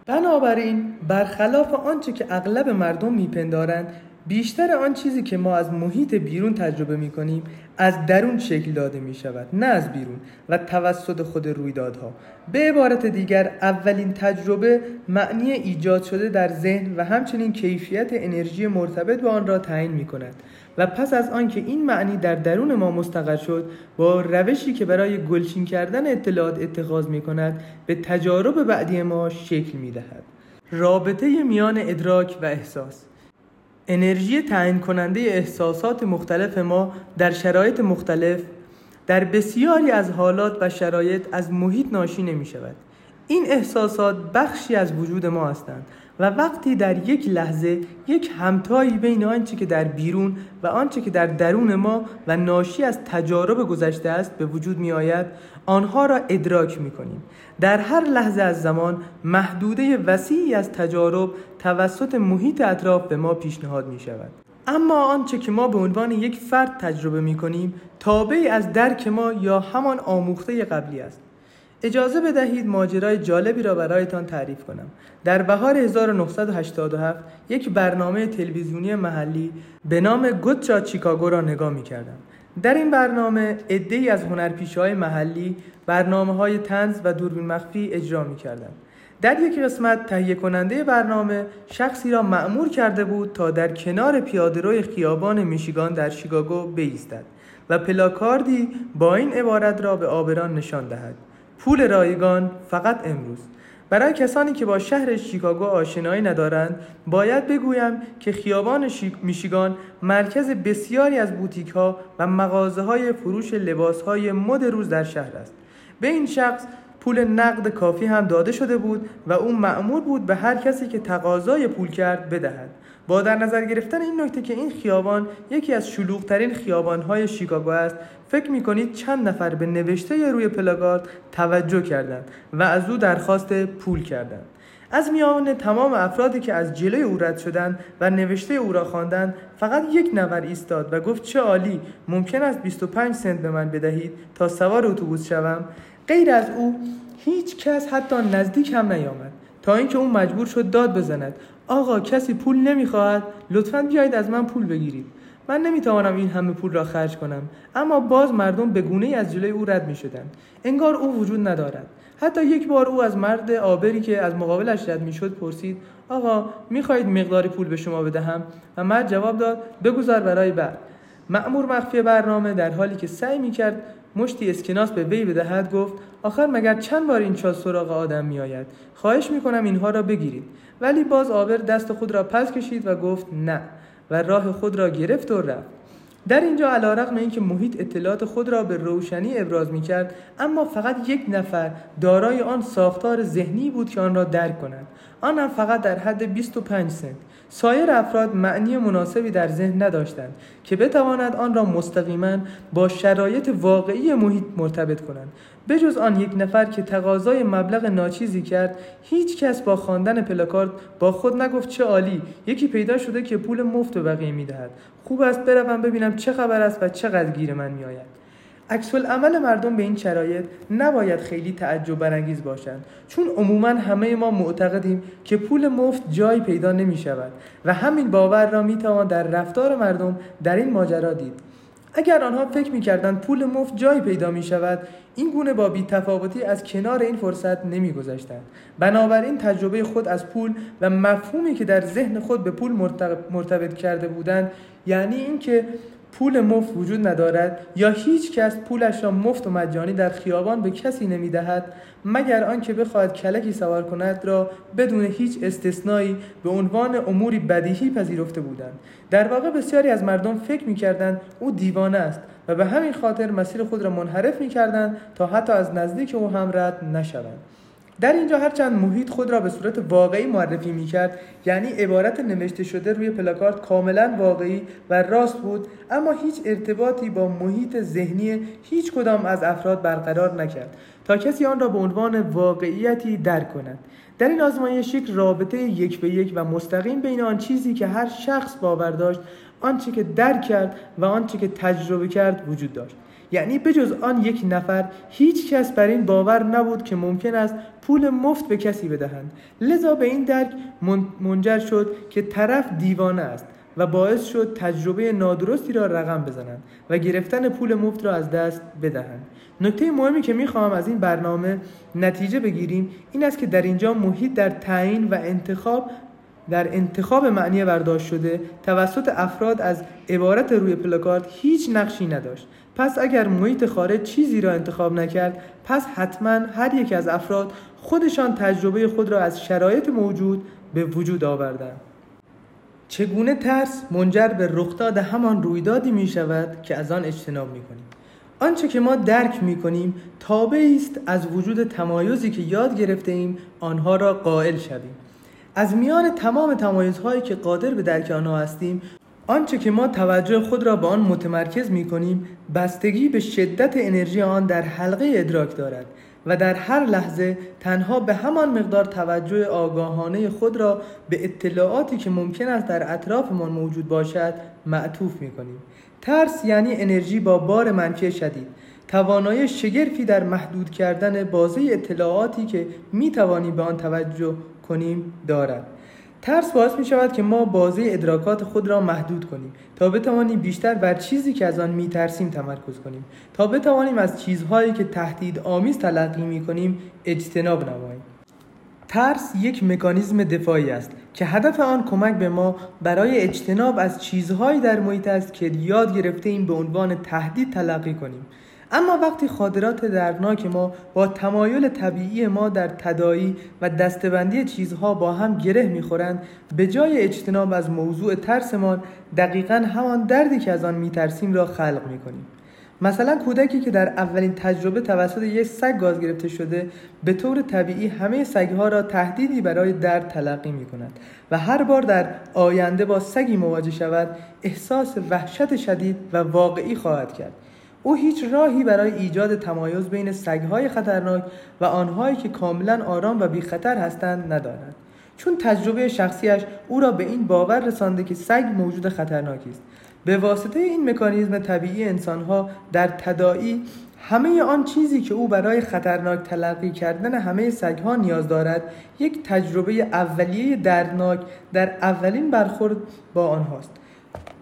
Speaker 1: بنابراین برخلاف آنچه که اغلب مردم میپندارند بیشتر آن چیزی که ما از محیط بیرون تجربه می کنیم از درون شکل داده می شود نه از بیرون و توسط خود رویدادها. به عبارت دیگر اولین تجربه معنی ایجاد شده در ذهن و همچنین کیفیت انرژی مرتبط با آن را تعیین می کند و پس از آنکه این معنی در درون ما مستقر شد با روشی که برای گلچین کردن اطلاعات اتخاذ می کند به تجارب بعدی ما شکل می دهد رابطه میان ادراک و احساس. انرژی تعیین کننده احساسات مختلف ما در شرایط مختلف در بسیاری از حالات و شرایط از محیط ناشی نمی شود این احساسات بخشی از وجود ما هستند و وقتی در یک لحظه یک همتایی بین آنچه که در بیرون و آنچه که در درون ما و ناشی از تجارب گذشته است به وجود می آید آنها را ادراک می کنیم در هر لحظه از زمان محدوده وسیعی از تجارب توسط محیط اطراف به ما پیشنهاد می شود اما آنچه که ما به عنوان یک فرد تجربه می کنیم تابعی از درک ما یا همان آموخته قبلی است. اجازه بدهید ماجرای جالبی را برایتان تعریف کنم. در بهار 1987 یک برنامه تلویزیونی محلی به نام گوتچا چیکاگو را نگاه می کردم در این برنامه ای از هنرپیشه های محلی برنامه های تنز و دوربین مخفی اجرا می کردن. در یک قسمت تهیه کننده برنامه شخصی را معمور کرده بود تا در کنار پیادهروی خیابان میشیگان در شیکاگو بایستد و پلاکاردی با این عبارت را به آبران نشان دهد. پول رایگان فقط امروز. برای کسانی که با شهر شیکاگو آشنایی ندارند باید بگویم که خیابان میشیگان مرکز بسیاری از بوتیک ها و مغازه های فروش لباس های مد روز در شهر است. به این شخص پول نقد کافی هم داده شده بود و او مأمور بود به هر کسی که تقاضای پول کرد بدهد. با در نظر گرفتن این نکته که این خیابان یکی از شلوغترین خیابانهای شیکاگو است فکر می کنید چند نفر به نوشته روی پلاگارد توجه کردند و از او درخواست پول کردند؟ از میان تمام افرادی که از جلوی او رد شدند و نوشته او را خواندند فقط یک نفر ایستاد و گفت چه عالی ممکن است 25 سنت به من بدهید تا سوار اتوبوس شوم؟ غیر از او هیچ کس حتی نزدیک هم نیامد تا اینکه او مجبور شد داد بزند. آقا کسی پول نمی‌خواهد لطفا بیایید از من پول بگیرید. من نمی‌توانم این همه پول را خرج کنم اما باز مردم به گونه از جلوی او رد می انگار او وجود ندارد. حتی یک بار او از مرد آبری که از مقابلش رد می‌شد پرسید آقا می‌خواهید مقداری پول به شما بدهم؟ و مرد جواب داد بگذار برای بعد. مأمور مخفی برنامه در حالی که سعی می‌کرد مشتی اسکناس به وی بدهد گفت آخر مگر چند بار این چاز سراغ آدم میآید؟ خواهش می‌کنم اینها را بگیرید. ولی باز آبر دست خود را پس کشید و گفت نه و راه خود را گرفت و رفت. در اینجا علا رقم اینکه محیط اطلاعات خود را به روشنی ابراز می کرد اما فقط یک نفر دارای آن ساختار ذهنی بود که آن را درک کند. آن هم فقط در حد 25 سنت. سایر افراد معنی مناسبی در ذهن نداشتند که بتواند آن را مستقیما با شرایط واقعی محیط مرتبط کنند. بجز آن یک نفر که تقاضای مبلغ ناچیزی کرد هیچ کس با خواندن پلاکارد با خود نگفت چه عالی یکی پیدا شده که پول مفت به بقیه می‌دهد. خوب است بروم ببینم چه خبر است و چقدر گیر من میآید. عکس عمل مردم به این شرایط نباید خیلی تعجب برانگیز باشند. چون عموما همه ما معتقدیم که پول مفت جایی پیدا نمی شود و همین باور را می توان در رفتار مردم در این ماجرا دید. اگر آنها فکر می کردند پول مفت جایی پیدا می شود این گونه با بیتفاوتی از کنار این فرصت نمی گذاشتند بنابراین تجربه خود از پول و مفهومی که در ذهن خود به پول مرتبط کرده بودند یعنی اینکه پول مفت وجود ندارد یا هیچ کس پولش را مفت و مجانی در خیابان به کسی نمی‌دهد مگر آنکه بخواهد کلکی سوار کند را بدون هیچ استثنایی به عنوان اموری بدیهی پذیرفته بودند. در واقع بسیاری از مردم فکر می‌کردند او دیوانه است و به همین خاطر مسیر خود را منحرف می‌کردند تا حتی از نزدیک او هم رد نشوند. در اینجا هرچند محیط خود را به صورت واقعی معرفی می کرد یعنی عبارت نوشته شده روی پلاکارد کاملا واقعی و راست بود اما هیچ ارتباطی با محیط ذهنی هیچ کدام از افراد برقرار نکرد تا کسی آن را به عنوان واقعیتی درک کند. در این آزمایش یک رابطه یک به یک و مستقیم بین آن چیزی که هر شخص باور داشت آنچه که درک کرد و آنچه که تجربه کرد وجود داشت. یعنی بجز آن یک نفر هیچ کس بر این باور نبود که ممکن است پول مفت به کسی بدهند. لذا به این درک منجر شد که طرف دیوانه است و باعث شد تجربه نادرستی را رقم بزنند و گرفتن پول مفت را از دست بدهند. نکته مهمی که می‌خواهم از این برنامه نتیجه بگیریم این است که در اینجا محیط در تعیین و انتخاب در انتخاب معنی برداشت شده توسط افراد از عبارت روی پلاکارد هیچ نقشی نداشت. پس اگر محیط خارج چیزی را انتخاب نکرد پس حتما هر یک از افراد خودشان تجربه خود را از شرایط موجود به وجود آوردند. چگونه ترس منجر به رخداد همان رویدادی می شود که از آن اجتناب می کنیم آنچه که ما درک می کنیم تابعی است از وجود تمایزی که یاد گرفته ایم آنها را قائل شویم. از میان تمام تمایزهایی که قادر به درک آنها هستیم آنچه که ما توجه خود را به آن متمرکز می کنیم بستگی به شدت انرژی آن در حلقه ادراک دارد و در هر لحظه تنها به همان مقدار توجه آگاهانه خود را به اطلاعاتی که ممکن است در اطرافمان موجود باشد معطوف می کنیم ترس یعنی انرژی با بار منفی شدید. توانایی شگرفی در محدود کردن بازه اطلاعاتی که می توانیم به آن توجه کنیم دارد. ترس باعث می شود که ما بازه ادراکات خود را محدود کنیم تا بتوانیم بیشتر بر چیزی که از آن می ترسیم تمرکز کنیم. تا بتوانیم از چیزهایی که تهدید آمیز تلقی می کنیم اجتناب نماییم. ترس یک مکانیزم دفاعی است که هدف آن کمک به ما برای اجتناب از چیزهایی در محیط است که یاد گرفته ایم به عنوان تهدید تلقی کنیم. اما وقتی خاطرات دردناک ما با تمایل طبیعی ما در تدایی و دستبندی چیزها با هم گره می‌خورند به جای اجتناب از موضوع ترسمان دقیقا همان دردی که از آن میترسیم را خلق می‌کنیم. مثلا کودکی که در اولین تجربه توسط یک سگ گاز گرفته شده به طور طبیعی همه سگها را تهدیدی برای درد تلقی می کند و هر بار در آینده با سگی مواجه شود احساس وحشت شدید و واقعی خواهد کرد. او هیچ راهی برای ایجاد تمایز بین سگهای خطرناک و آنهایی که کاملا آرام و بی خطر هستند ندارد. چون تجربه شخصیش او را به این باور رسانده که سگ موجود خطرناکی است. به واسطه این مکانیزم طبیعی انسانها در تداعی همه آن چیزی که او برای خطرناک تلقی کردن همه سگها نیاز دارد یک تجربه اولیه دردناک در اولین برخورد با آنهاست.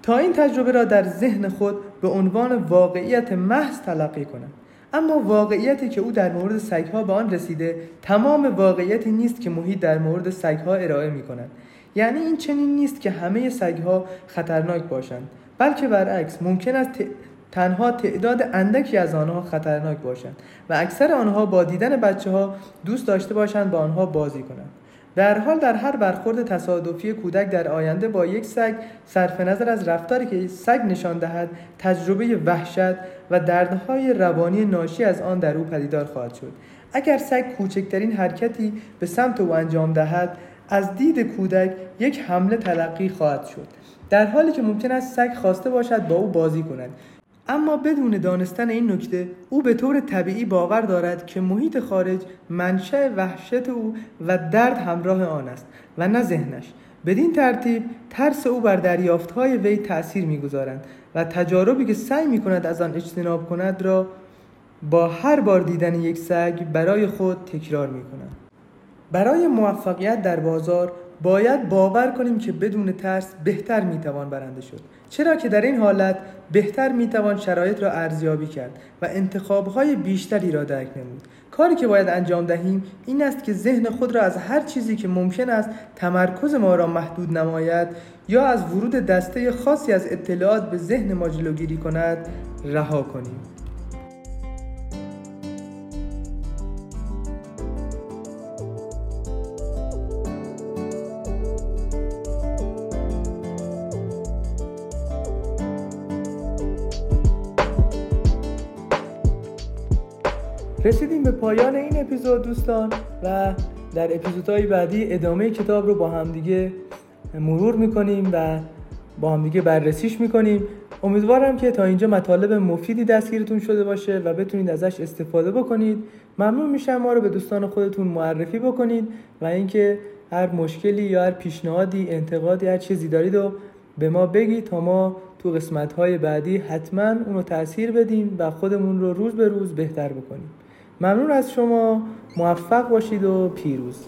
Speaker 1: تا این تجربه را در ذهن خود به عنوان واقعیت محض تلقی کنم اما واقعیتی که او در مورد سگها به آن رسیده تمام واقعیتی نیست که محیط در مورد سگها ارائه می کند یعنی این چنین نیست که همه سگها خطرناک باشند. بلکه برعکس ممکن است تنها تعداد اندکی از آنها خطرناک باشند و اکثر آنها با دیدن بچه ها دوست داشته باشند با آنها بازی کنند. در حال در هر برخورد تصادفی کودک در آینده با یک سگ صرف نظر از رفتاری که سگ نشان دهد تجربه وحشت و دردهای روانی ناشی از آن در او پدیدار خواهد شد. اگر سگ کوچکترین حرکتی به سمت او انجام دهد از دید کودک یک حمله تلقی خواهد شد. در حالی که ممکن است سگ خواسته باشد با او بازی کند. اما بدون دانستن این نکته او به طور طبیعی باور دارد که محیط خارج منشأ وحشت او و درد همراه آن است و نه ذهنش بدین ترتیب ترس او بر دریافتهای وی تأثیر می‌گذارند و تجاربی که سعی می کند از آن اجتناب کند را با هر بار دیدن یک سگ برای خود تکرار می کند. برای موفقیت در بازار باید باور کنیم که بدون ترس بهتر می‌توان برنده شد. چرا که در این حالت بهتر می‌توان شرایط را ارزیابی کرد و انتخابهای بیشتری را درک نمود. کاری که باید انجام دهیم این است که ذهن خود را از هر چیزی که ممکن است تمرکز ما را محدود نماید یا از ورود دسته خاصی از اطلاعات به ذهن ما جلوگیری کند رها کنیم. رسیدیم به پایان این اپیزود دوستان و در اپیزودهای بعدی ادامه کتاب رو با همدیگه مرور می‌کنیم و با همدیگه بررسیش می‌کنیم. امیدوارم که تا اینجا مطالب مفیدی دستگیرتون شده باشه و بتونید ازش استفاده بکنید. ممنون میشم ما رو به دوستان خودتون معرفی بکنید و اینکه هر مشکلی یا هر پیشنهادی انتقادی هر چیزی دارید و به ما بگید تا ما تو قسمت بعدی حتما اون رو تاثیر بدیم و خودمون رو روز به روز بهتر بکنیم. ممنون از شما. موفق باشید و پیروز.